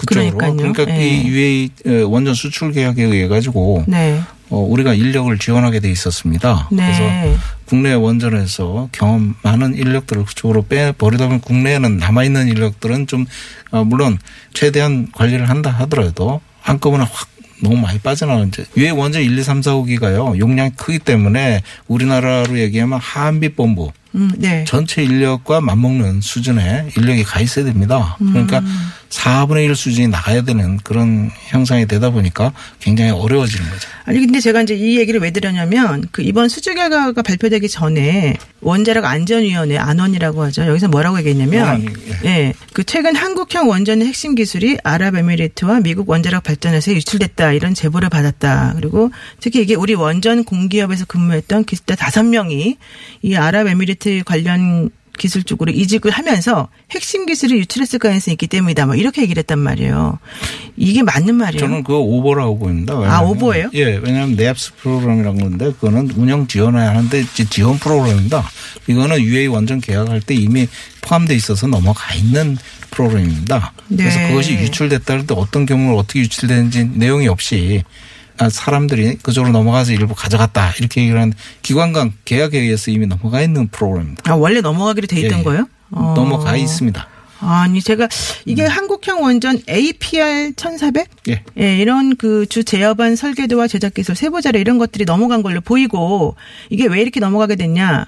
그쪽으로. 그러니까요. 그러니까 네. 이 UAE 어, 원전 수출 계약에 의해 가지고 네. 어, 우리가 인력을 지원하게 돼 있었습니다. 네. 그래서 국내 원전에서 경험 많은 인력들을 그쪽으로 빼 버리다 보면 국내에는 남아 있는 인력들은 좀, 어, 물론 최대한 관리를 한다 하더라도 한꺼번에 확 너무 많이 빠져나오는데 왜 원전 1, 2, 3, 4, 5기가요 용량이 크기 때문에 우리나라로 얘기하면 한빛본부 음, 네. 전체 인력과 맞먹는 수준의 인력이 가 있어야 됩니다. 그러니까 음. 4분의 1 수준이 나가야 되는 그런 형상이 되다 보니까 굉장히 어려워지는 거죠. 아니 근데 제가 이제 이 얘기를 왜 드렸냐면 그 이번 수주 결과가 발표되기 전에 원자력 안전위원회 안원이라고 하죠. 여기서 뭐라고 얘기했냐면 안원이, 예. 그 최근 한국형 원전의 핵심 기술이 아랍에미리트와 미국 원자력 발전에서 유출됐다 이런 제보를 받았다. 그리고 특히 이게 우리 원전 공기업에서 근무했던 기술자 다섯 명이 이 아랍에미리트 관련 기술 쪽으로 이직을 하면서 핵심 기술이 유출했을 가능성이 있기 때문이다. 뭐 이렇게 얘기를 했단 말이에요. 이게 맞는 말이에요. 저는 그거 오버라고 보입니다. 아, 오버예요? 예, 왜냐하면 냅스 프로그램이라는 건데 그거는 운영 지원해야 하는데 지원 프로그램입니다. 이거는 UA 원전 계약할 때 이미 포함돼 있어서 넘어가 있는 프로그램입니다. 그래서 네. 그것이 유출됐다 할때 어떤 경우를 어떻게 유출되는지 내용이 없이 아, 사람들이 그쪽으로 넘어가서 일부 가져갔다 이렇게 얘기를 하는 기관 간 계약에 의해서 이미 넘어가 있는 프로그램입니다. 아, 원래 넘어가기로 돼 있던 예, 예. 거예요? 어. 넘어가 있습니다. 아니 제가 이게 한국형 원전 APR 1400? 예. 예, 이런 그 주 제어반 설계도와 제작 기술 세부 자료 이런 것들이 넘어간 걸로 보이고 이게 왜 이렇게 넘어가게 됐냐?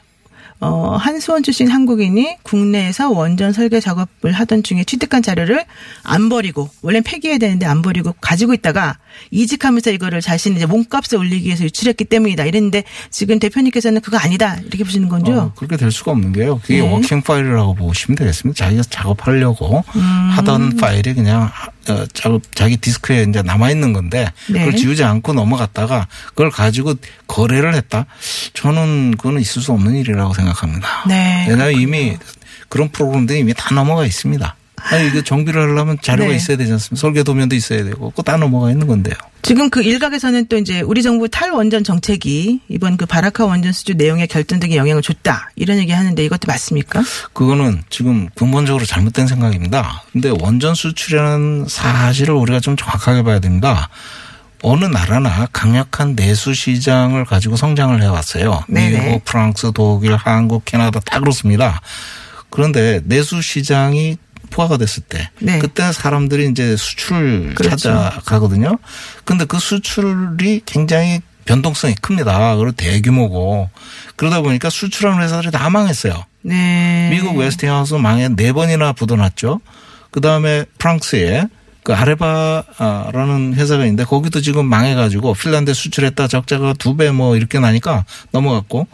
어, 한수원 출신 한국인이 국내에서 원전 설계 작업을 하던 중에 취득한 자료를 안 버리고 원래 폐기해야 되는데 안 버리고 가지고 있다가 이직하면서 이거를 자신이 이제 몸값을 올리기 위해서 유출했기 때문이다. 이랬는데 지금 대표님께서는 그거 아니다. 이렇게 보시는 건죠? 어, 그렇게 될 수가 없는 게요. 그게 네. working 파일이라고 보시면 되겠습니다. 자기가 작업하려고 음. 하던 파일이 그냥 자기 디스크에 이제 남아 있는 건데 네. 그걸 지우지 않고 넘어갔다가 그걸 가지고 거래를 했다. 저는 그거는 있을 수 없는 일이라고 생각합니다. 네, 왜냐하면 이미 그런 프로그램들이 이미 다 넘어가 있습니다. 아니 이거 정비를 하려면 자료가 네. 있어야 되지 않습니까? 설계 도면도 있어야 되고 그거 다 넘어가 있는 건데요. 지금 그 일각에서는 또 이제 우리 정부 탈원전 정책이 이번 그 바라카 원전 수주 내용에 결정적인 영향을 줬다 이런 얘기 하는데 이것도 맞습니까? 그거는 지금 근본적으로 잘못된 생각입니다. 근데 원전 수출이라는 사실을 우리가 좀 정확하게 봐야 됩니다. 어느 나라나 강력한 내수 시장을 가지고 성장을 해왔어요. 네네. 미국, 프랑스, 독일, 한국, 캐나다 다 그렇습니다. 그런데 내수 시장이 포화가 됐을 때 네. 그때 사람들이 이제 수출을 그렇죠. 찾아가거든요. 근데 그 수출이 굉장히 변동성이 큽니다. 그리고 대규모고 그러다 보니까 수출하는 회사들이 다 망했어요. 네. 미국 웨스팅하우스 망해 네 번이나 부도났죠. 그 다음에 프랑스에 그 아레바라는 회사가 있는데 거기도 지금 망해가지고 핀란드에 수출했다 적자가 두 배 뭐 이렇게 나니까 넘어갔고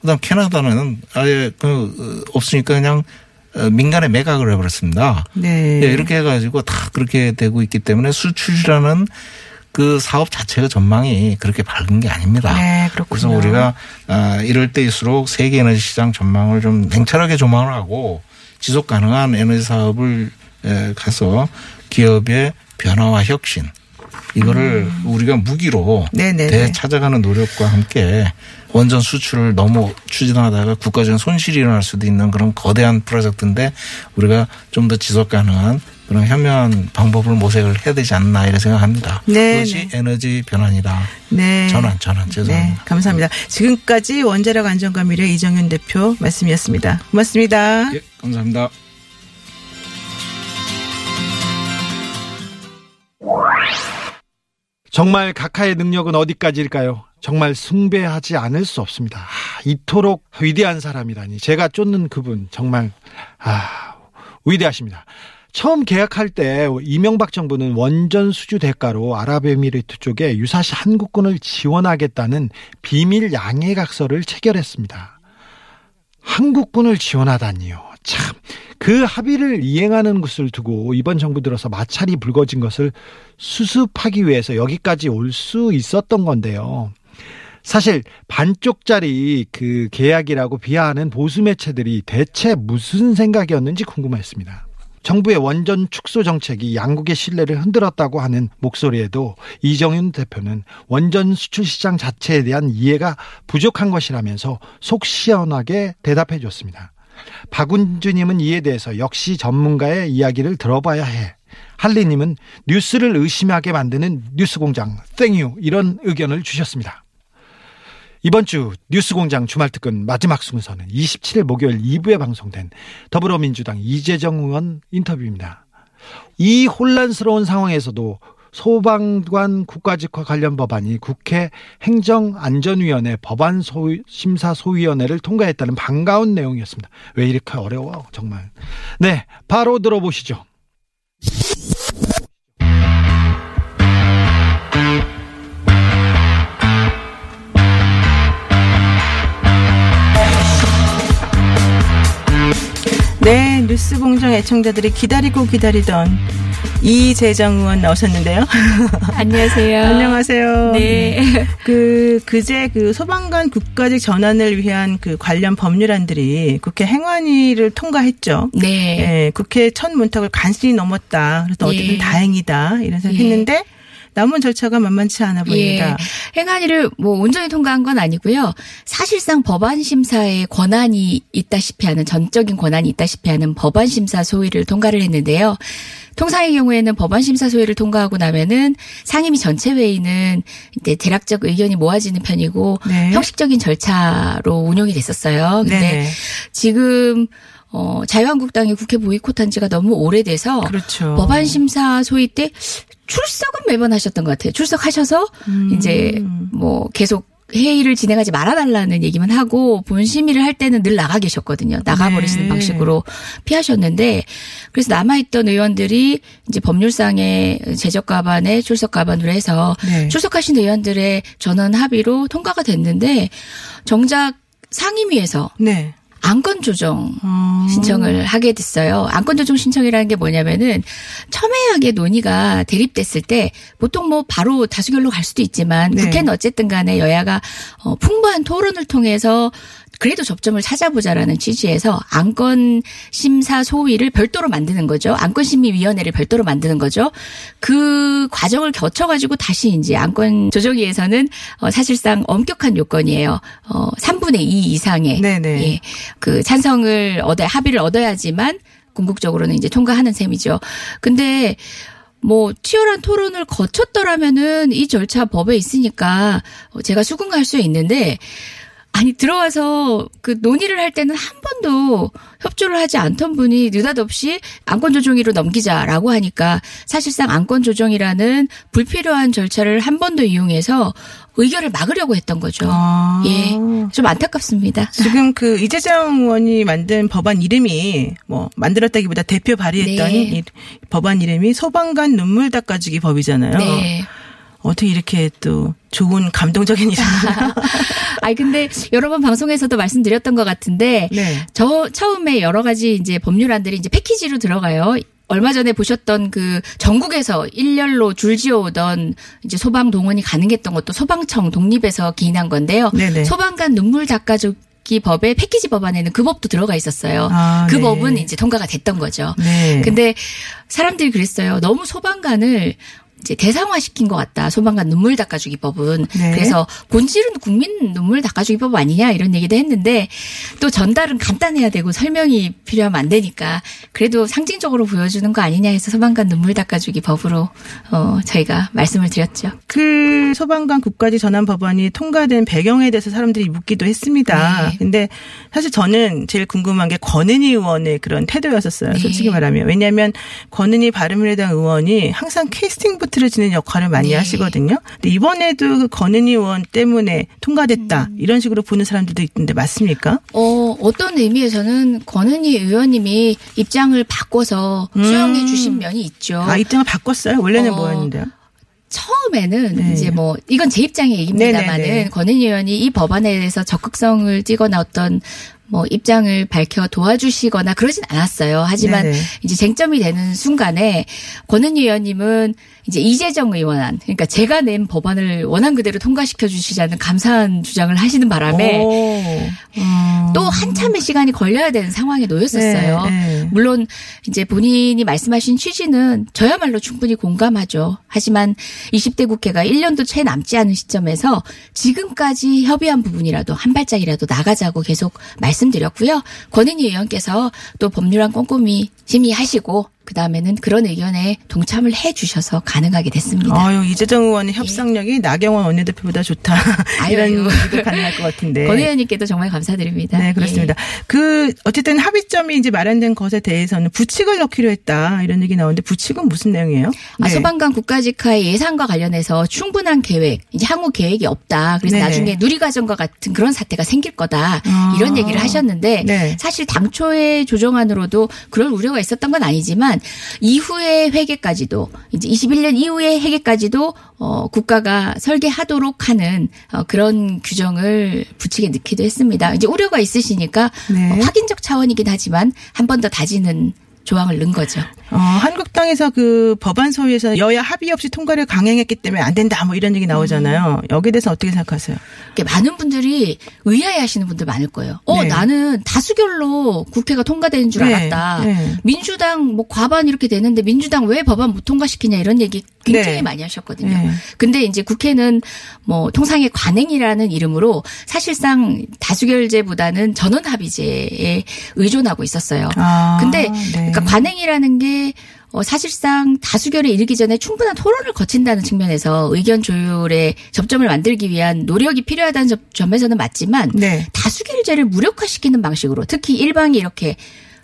그다음 캐나다는 아예 그 어, 없으니까 그냥 어, 민간에 매각을 해버렸습니다. 네. 예, 이렇게 해가지고 다 그렇게 되고 있기 때문에 수출이라는 그 사업 자체가 전망이 그렇게 밝은 게 아닙니다. 네, 그래서. 우리가 아, 이럴 때일수록 세계 에너지 시장 전망을 좀 냉철하게 조망을 하고 지속 가능한 에너지 사업을 에, 가서 기업의 변화와 혁신 이거를 우리가 무기로 음. 네네네. 되찾아가는 노력과 함께 원전 수출을 너무 추진하다가 국가적인 손실이 일어날 수도 있는 그런 거대한 프로젝트인데 우리가 좀 더 지속 가능한 그런 현명한 방법을 모색을 해야 되지 않나 이런 생각합니다. 네, 그것이 에너지 변환이다. 네. 전환, 전환. 네, 죄송합니다. 감사합니다. 지금까지 원자력 안전과 미래 이정현 대표 말씀이었습니다. 고맙습니다. 예, 감사합니다. 정말 각하의 능력은 어디까지일까요? 정말 숭배하지 않을 수 없습니다. 아, 이토록 위대한 사람이라니. 제가 쫓는 그분 정말 아, 위대하십니다. 처음 계약할 때 이명박 정부는 원전 수주 대가로 아랍에미리트 쪽에 유사시 한국군을 지원하겠다는 비밀 양해각서를 체결했습니다. 한국군을 지원하다니요. 참, 그 합의를 이행하는 것을 두고 이번 정부 들어서 마찰이 불거진 것을 수습하기 위해서 여기까지 올 수 있었던 건데요. 사실 반쪽짜리 그 계약이라고 비하하는 보수 매체들이 대체 무슨 생각이었는지 궁금했습니다. 정부의 원전 축소 정책이 양국의 신뢰를 흔들었다고 하는 목소리에도 이정윤 대표는 원전 수출 시장 자체에 대한 이해가 부족한 것이라면서 속 시원하게 대답해 줬습니다. 박운주님은 이에 대해서 역시 전문가의 이야기를 들어봐야 해. 할리님은 뉴스를 의심하게 만드는 뉴스공장 땡유 이런 의견을 주셨습니다. 이번 주 뉴스공장 주말 특근 마지막 순서는 27일 목요일 2부에 방송된 더불어민주당 이재정 의원 인터뷰입니다. 이 혼란스러운 상황에서도 소방관 국가직화 관련 법안이 국회 행정안전위원회 법안 소위, 심사 소위원회를 통과했다는 반가운 내용이었습니다. 왜 이렇게 어려워 정말. 네, 바로 들어보시죠. 네, 뉴스 공장 애청자들이 기다리고 기다리던 이재정 의원 나오셨는데요. 안녕하세요. 안녕하세요. 네. 그 그제 그 소방관 국가직 전환을 위한 그 관련 법률안들이 국회 행안위를 통과했죠. 네. 예, 국회 첫 문턱을 간신히 넘었다. 그래서 어쨌든 예. 다행이다 이런 예. 생각했는데 남은 절차가 만만치 않아 보입니다. 예. 행안위를 뭐 온전히 통과한 건 아니고요. 사실상 법안 심사에 권한이 있다시피 하는 전적인 권한이 있다시피 하는 법안 심사 소위를 통과를 했는데요. 통상의 경우에는 법안 심사 소위를 통과하고 나면은 상임위 전체 회의는 이제 대략적 의견이 모아지는 편이고 네. 형식적인 절차로 운영이 됐었어요. 근데 네네. 지금 어 자유한국당이 국회 보이콧한 지가 너무 오래돼서 그렇죠. 법안 심사 소위 때 출석은 매번 하셨던 것 같아요. 출석하셔서 음. 이제 뭐 계속 회의를 진행하지 말아달라는 얘기만 하고 본 심의를 할 때는 늘 나가 계셨거든요. 나가버리시는 네. 방식으로 피하셨는데 그래서 남아있던 의원들이 이제 법률상의 제적 가반에 출석 가반으로 해서 네. 출석하신 의원들의 전원 합의로 통과가 됐는데 정작 상임위에서 네. 안건 조정 어. 신청을 하게 됐어요. 안건 조정 신청이라는 게 뭐냐면은 첨예하게 논의가 대립됐을 때 보통 뭐 바로 다수결로 갈 수도 있지만 네. 국회는 어쨌든 간에 여야가 어, 풍부한 토론을 통해서 그래도 접점을 찾아보자라는 취지에서 안건 심사 소위를 별도로 만드는 거죠. 안건 심의 위원회를 별도로 만드는 거죠. 그 과정을 거쳐 가지고 다시 이제 안건 조정위에서는 어, 사실상 엄격한 요건이에요. 어 3분의 2 이상의 네네. 예. 그 찬성을 얻어 합의를 얻어야지만 궁극적으로는 이제 통과하는 셈이죠. 근데 뭐 치열한 토론을 거쳤더라면은 이 절차 법에 있으니까 어, 제가 수긍할 수 있는데 아니 들어와서 그 논의를 할 때는 한 번도 협조를 하지 않던 분이 느닷없이 안건 조정위로 넘기자라고 하니까 사실상 안건 조정이라는 불필요한 절차를 한번더 이용해서 의결을 막으려고 했던 거죠. 아. 예. 좀 안타깝습니다. 지금 그 이재정 의원이 만든 법안 이름이 뭐 만들었다기보다 대표 발의했던 네. 이 법안 이름이 소방관 눈물 닦아주기 법이잖아요. 네. 어떻게 이렇게 또 좋은 감동적인 이름. 아니 근데 여러 번 방송에서도 말씀드렸던 것 같은데 네. 저 처음에 여러 가지 이제 법률안들이 이제 패키지로 들어가요. 얼마 전에 보셨던 그 전국에서 일렬로 줄지어 오던 이제 소방 동원이 가능했던 것도 소방청 독립에서 기인한 건데요. 네네. 소방관 눈물 닦아주 기 법의 패키지 법안에는 그 법도 들어가 있었어요. 아, 그 네. 법은 이제 통과가 됐던 거죠. 네. 근데 사람들이 그랬어요. 너무 소방관을 이제 대상화시킨 것 같다. 소방관 눈물 닦아주기 법은. 네. 그래서 본질은 국민 눈물 닦아주기 법 아니냐 이런 얘기도 했는데 또 전달은 간단해야 되고 설명이 필요하면 안 되니까 그래도 상징적으로 보여주는 거 아니냐 해서 소방관 눈물 닦아주기 법으로 어 저희가 말씀을 드렸죠. 그 소방관 국가직 전환 법안이 통과된 배경에 대해서 사람들이 묻기도 했습니다. 네. 근데 사실 저는 제일 궁금한 게 권은희 의원의 그런 태도였었어요. 네. 솔직히 말하면. 왜냐하면 권은희 바른미래당 의원이 항상 캐스팅부터 흐트러지는 역할을 많이 네. 하시거든요. 근데 이번에도 그 권은희 의원 때문에 통과됐다 음. 이런 식으로 보는 사람들도 있는데 맞습니까? 어, 어떤 의미에서는 권은희 의원님이 입장을 바꿔서 수용해 주신 면이 있죠. 아 입장을 바꿨어요? 원래는 어, 뭐였는데요? 처음에는 네. 이제 뭐 이건 제 입장의 얘기입니다만은 네네네. 권은희 의원이 이 법안에 대해서 적극성을 띠거나 어떤 뭐 입장을 밝혀 도와주시거나 그러진 않았어요. 하지만 네네. 이제 쟁점이 되는 순간에 권은희 의원님은 이제 이재정 의원안 그러니까 제가 낸 법안을 원안 그대로 통과시켜 주시자는 감사한 주장을 하시는 바람에 오. 음. 또 한참의 시간이 걸려야 되는 상황에 놓였었어요. 네, 네. 물론 이제 본인이 말씀하신 취지는 저야말로 충분히 공감하죠. 하지만 20대 국회가 1년도 채 남지 않은 시점에서 지금까지 협의한 부분이라도 한 발짝이라도 나가자고 계속 말씀 드렸고요. 권은희 의원께서 또 법률안 꼼꼼히 심의하시고 그 다음에는 그런 의견에 동참을 해 주셔서 가능하게 됐습니다. 아유 이재정 의원의 협상력이 나경원 원내대표보다 좋다 이런. 얘기도 가능할 것 같은데. 권 의원님께도 정말 감사드립니다. 네, 그렇습니다. 그 어쨌든 합의점이 이제 마련된 것에 대해서는 부칙을 넣기로 했다 이런 얘기 나오는데 부칙은 무슨 내용이에요? 아, 네. 소방관 국가직화의 예산과 관련해서 충분한 계획, 이제 향후 계획이 없다. 그래서 네네. 나중에 누리과정과 같은 그런 사태가 생길 거다. 아. 이런 얘기를 하셨는데 네. 사실 당초의 조정안으로도 그런 우려가 있었던 건 아니지만 이후의 회계까지도 이제 21년 이후의 회계까지도 어, 국가가 설계하도록 하는 어, 그런 규정을 부칙에 넣기도 했습니다. 이제 우려가 있으시니까 네. 어, 확인적 차원이긴 하지만 한 번 더 다지는 조항을 넣은 거죠. 어, 한국당에서 그 법안 소위에서 여야 합의 없이 통과를 강행했기 때문에 안 된다 뭐 이런 얘기 나오잖아요. 여기에 대해서 어떻게 생각하세요? 많은 분들이 의아해하시는 분들 많을 거예요. 어 네. 나는 다수결로 국회가 통과되는 줄 네, 알았다. 네. 민주당 뭐 과반 이렇게 되는데 민주당 왜 법안 못 통과시키냐 이런 얘기 굉장히 네. 많이 하셨거든요. 네. 근데 이제 국회는 뭐 통상의 관행이라는 이름으로 사실상 다수결제보다는 전원 합의제에 의존하고 있었어요. 아, 근데 네. 그러니까 관행이라는 게 어, 사실상 다수결에 이르기 전에 충분한 토론을 거친다는 측면에서 의견 조율에 접점을 만들기 위한 노력이 필요하다는 점- 점에서는 맞지만 네. 다수결제를 무력화시키는 방식으로 특히 일방이 이렇게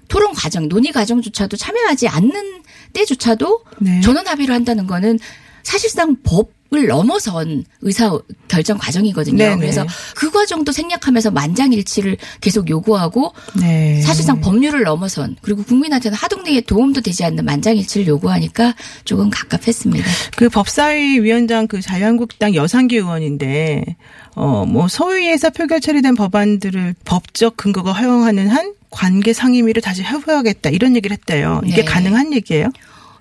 토론 과정, 논의 과정조차도 참여하지 않는 때조차도 네. 전원 합의를 한다는 거는 사실상 법 을 넘어선 의사 결정 과정이거든요. 네네. 그래서 그 과정도 생략하면서 만장일치를 계속 요구하고 네. 사실상 법률을 넘어선 그리고 국민한테는 하동등에 도움도 되지 않는 만장일치를 요구하니까 조금 갑갑했습니다. 그 법사위 위원장 그 자유한국당 여상기 의원인데 어뭐 소위에서 표결 처리된 법안들을 법적 근거가 허용하는 한 관계 상임위를 다시 해보야겠다 이런 얘기를 했대요. 이게 네. 가능한 얘기예요?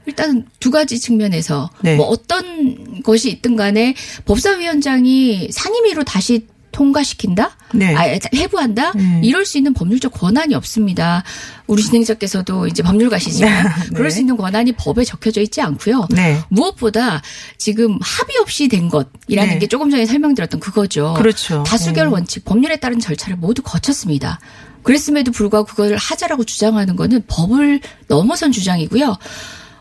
일단 두 가지 측면에서 네. 뭐 어떤 것이 있든 간에 법사위원장이 상임위로 다시 통과시킨다? 네. 아, 해부한다? 음. 이럴 수 있는 법률적 권한이 없습니다. 우리 진행자께서도 이제 법률가시지만 네. 그럴 수 있는 권한이 법에 적혀져 있지 않고요. 네. 무엇보다 지금 합의 없이 된 것이라는 네. 게 조금 전에 설명드렸던 그거죠. 그렇죠. 다수결 네. 원칙, 법률에 따른 절차를 모두 거쳤습니다. 그랬음에도 불구하고 그걸 하자라고 주장하는 거는 법을 넘어선 주장이고요.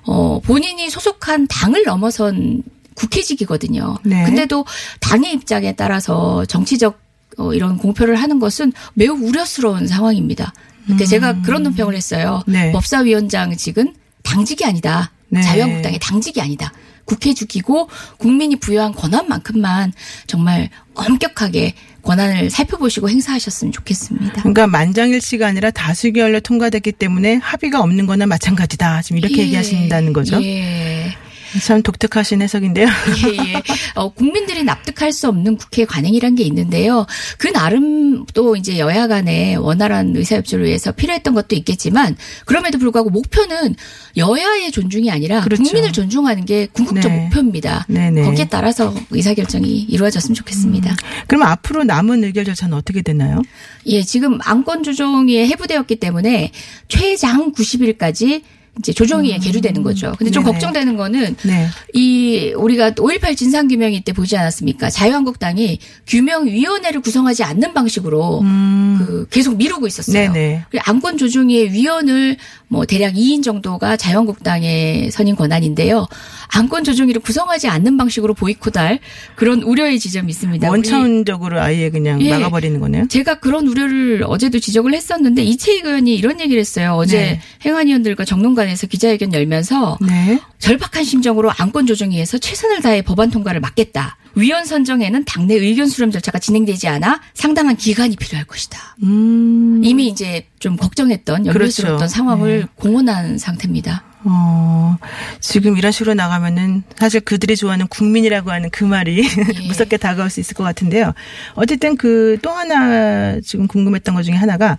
어, 본인이 소속한 당을 넘어선 국회직이거든요. 네. 근데도 당의 입장에 따라서 정치적 어, 이런 공표를 하는 것은 매우 우려스러운 상황입니다. 근데 제가 그런 논평을 했어요. 음. 네. 법사위원장직은 당직이 아니다. 네. 자유한국당의 당직이 아니다. 국회직이고 국민이 부여한 권한만큼만 정말 엄격하게 권한을 살펴보시고 행사하셨으면 좋겠습니다. 그러니까 만장일치가 아니라 다수결로 통과됐기 때문에 합의가 없는 거나 마찬가지다. 지금 이렇게 예. 얘기하신다는 거죠. 예. 참 독특하신 해석인데요. 예, 예. 어, 국민들이 납득할 수 없는 국회 관행이란 게 있는데요. 그 나름 또 이제 여야 간의 원활한 의사협조를 위해서 필요했던 것도 있겠지만 그럼에도 불구하고 목표는 여야의 존중이 아니라 그렇죠. 국민을 존중하는 게 궁극적 네. 목표입니다. 네네. 거기에 따라서 의사결정이 이루어졌으면 좋겠습니다. 그럼 앞으로 남은 의결 절차는 어떻게 되나요? 예, 지금 안건 조정이 해부되었기 때문에 최장 90일까지 이제 조정위에 계류되는 거죠. 근데 좀 음. 네네. 걱정되는 거는 네. 이 우리가 5.18 진상규명일 때 보지 않았습니까? 자유한국당이 규명위원회를 구성하지 않는 방식으로 그 계속 미루고 있었어요. 음. 네네. 그리고 안건 조정위의 위원을 뭐 대략 2인 정도가 자유한국당의 선임 권한인데요. 안건 조정위를 구성하지 않는 방식으로 보이콧할 그런 우려의 지점이 있습니다. 원천적으로 아예 그냥 예. 막아버리는 거네요. 제가 그런 우려를 어제도 지적을 했었는데 이채익 의원이 이런 얘기를 했어요. 어제 네. 행안위원들과 정론과 대법관에서 기자회견 열면서 네. 절박한 심정으로 안건 조정에 의해서 최선을 다해 법안 통과를 막겠다. 위원 선정에는 당내 의견 수렴 절차가 진행되지 않아 상당한 기간이 필요할 것이다. 음. 이미 이제 좀 걱정했던 염려스러웠던 그렇죠. 상황을 네. 공언한 상태입니다. 어, 지금 이런 식으로 나가면은 사실 그들이 좋아하는 국민이라고 하는 그 말이 예. 무섭게 다가올 수 있을 것 같은데요. 어쨌든 그 또 하나 지금 궁금했던 것 중에 하나가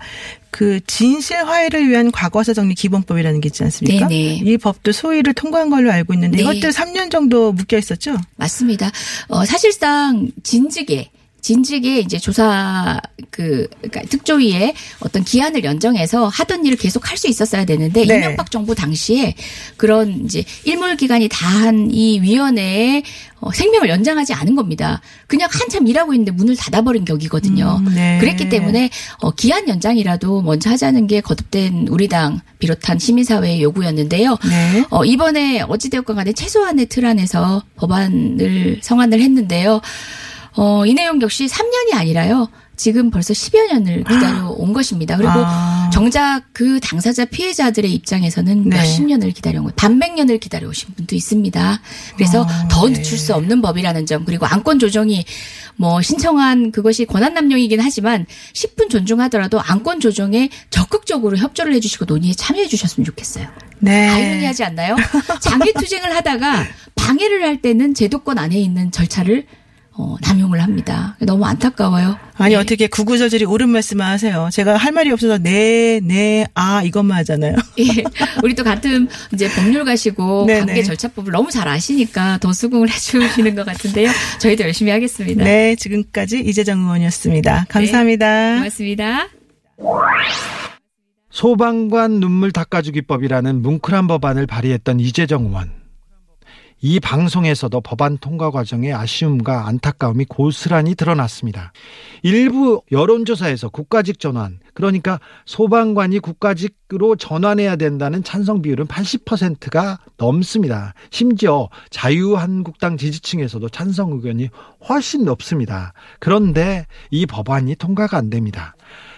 그 진실 화해를 위한 과거사 정리 기본법이라는 게 있지 않습니까? 네네. 이 법도 소위를 통과한 걸로 알고 있는데 네. 이것도 3년 정도 묶여 있었죠? 맞습니다. 어, 사실상 진즉에 진즉에 이제 조사 그 그러니까 특조위에 어떤 기한을 연정해서 하던 일을 계속 할 수 있었어야 되는데 네. 이명박 정부 당시에 그런 이제 일몰 기간이 다한 이 위원회의 어, 생명을 연장하지 않은 겁니다. 그냥 한참 일하고 있는데 문을 닫아버린 격이거든요. 음, 네. 그랬기 때문에 어, 기한 연장이라도 먼저 하자는 게 거듭된 우리 당 비롯한 시민사회의 요구였는데요. 네. 어, 이번에 어찌되었건 간에 최소한의 틀 안에서 법안을 성안을 했는데요. 어, 이 내용 역시 3년이 아니라요. 지금 벌써 10여 년을 기다려 온 것입니다. 그리고 아. 정작 그 당사자 피해자들의 입장에서는 네. 몇십 년을 기다려온. 반백 년을 기다려 오신 분도 있습니다. 그래서 아, 더 네. 늦출 수 없는 법이라는 점 그리고 안건 조정이 뭐 신청한 그것이 권한 남용이긴 하지만 10분 존중하더라도 안건 조정에 적극적으로 협조를 해주시고 논의에 참여해 주셨으면 좋겠어요. 네. 아이러니하지 않나요? 장애 투쟁을 하다가 방해를 할 때는 제도권 안에 있는 절차를 어, 남용을 합니다. 너무 안타까워요. 아니 예. 어떻게 구구절절히 옳은 말씀만 하세요. 제가 할 말이 없어서 네, 네, 아 이것만 하잖아요. 예. 우리 또 같은 이제 법률가시고 네네. 관계 절차법을 너무 잘 아시니까 더 수긍을 해주시는 것 같은데요. 저희도 열심히 하겠습니다. 네, 지금까지 이재정 의원이었습니다. 감사합니다. 고맙습니다. 소방관 눈물 닦아주기법이라는 뭉클한 법안을 발의했던 이재정 의원. 이 방송에서도 법안 통과 과정의 아쉬움과 안타까움이 고스란히 드러났습니다. 일부 여론조사에서 국가직 전환, 그러니까 소방관이 국가직으로 전환해야 된다는 찬성 비율은 80%가 넘습니다. 심지어 자유한국당 지지층에서도 찬성 의견이 훨씬 높습니다. 그런데 이 법안이 통과가 안 됩니다.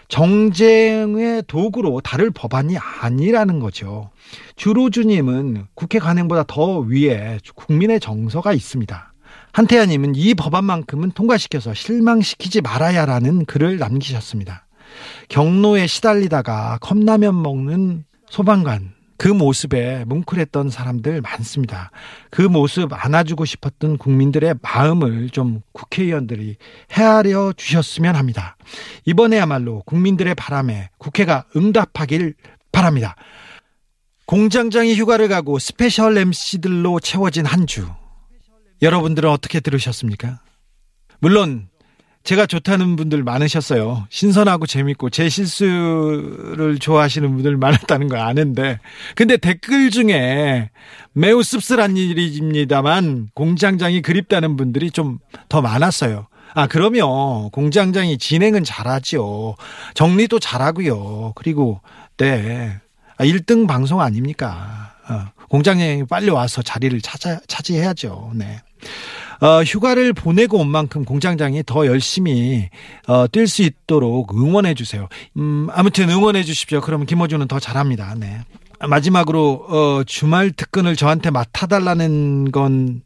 정쟁의 도구로 다룰 법안이 아니라는 거죠. 주로주님은 국회 관행보다 더 위에 국민의 정서가 있습니다. 한태현님은 이 법안만큼은 통과시켜서 실망시키지 말아야라는 글을 남기셨습니다. 과로에 시달리다가 컵라면 먹는 소방관 그 모습에 뭉클했던 사람들 많습니다. 그 모습 안아주고 싶었던 국민들의 마음을 좀 국회의원들이 헤아려 주셨으면 합니다. 이번에야말로 국민들의 바람에 국회가 응답하길 바랍니다. 공장장이 휴가를 가고 special MC들로 채워진 한 주. 여러분들은 어떻게 들으셨습니까? 물론 제가 좋다는 분들 많으셨어요. 신선하고 재밌고 제 실수를 좋아하시는 분들 많았다는 거 아는데 근데 댓글 중에 매우 씁쓸한 일입니다만 공장장이 그립다는 분들이 좀 더 많았어요. 아 그러면 공장장이 진행은 잘하죠. 정리도 잘하고요. 그리고 네 1등 방송 아닙니까? 어, 공장장이 빨리 와서 자리를 찾아 차지해야죠. 네. 어, 휴가를 보내고 온 만큼 공장장이 더 열심히 어, 뛸 수 있도록 응원해 주세요. 음, 아무튼 응원해 주십시오. 그러면 김호준은 더 잘합니다. 네. 마지막으로 어, 주말 특근을 저한테 맡아달라는 건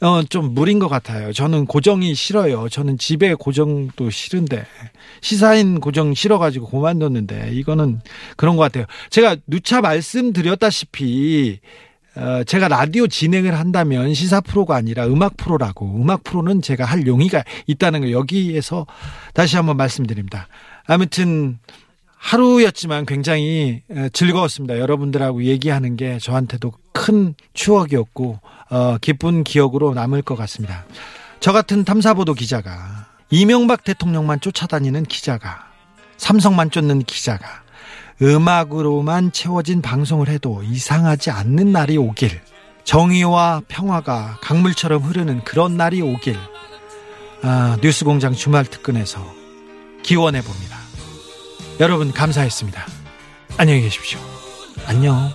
어, 좀 무리인 것 같아요. 저는 고정이 싫어요. 저는 집에 고정도 싫은데 시사인 고정 싫어가지고 그만뒀는데 이거는 그런 것 같아요. 제가 누차 말씀드렸다시피 어, 제가 라디오 진행을 한다면 시사 프로가 아니라 음악 프로라고 음악 프로는 제가 할 용의가 있다는 걸 여기에서 다시 한번 말씀드립니다. 아무튼 하루였지만 굉장히 어, 즐거웠습니다. 여러분들하고 얘기하는 게 저한테도 큰 추억이었고 어, 기쁜 기억으로 남을 것 같습니다. 저 같은 탐사보도 기자가 이명박 대통령만 쫓아다니는 기자가 삼성만 쫓는 기자가 음악으로만 채워진 방송을 해도 이상하지 않는 날이 오길 정의와 평화가 강물처럼 흐르는 그런 날이 오길 아, 뉴스 공장 주말 특근에서 기원해 봅니다. 여러분 감사했습니다. 안녕히 계십시오. 안녕.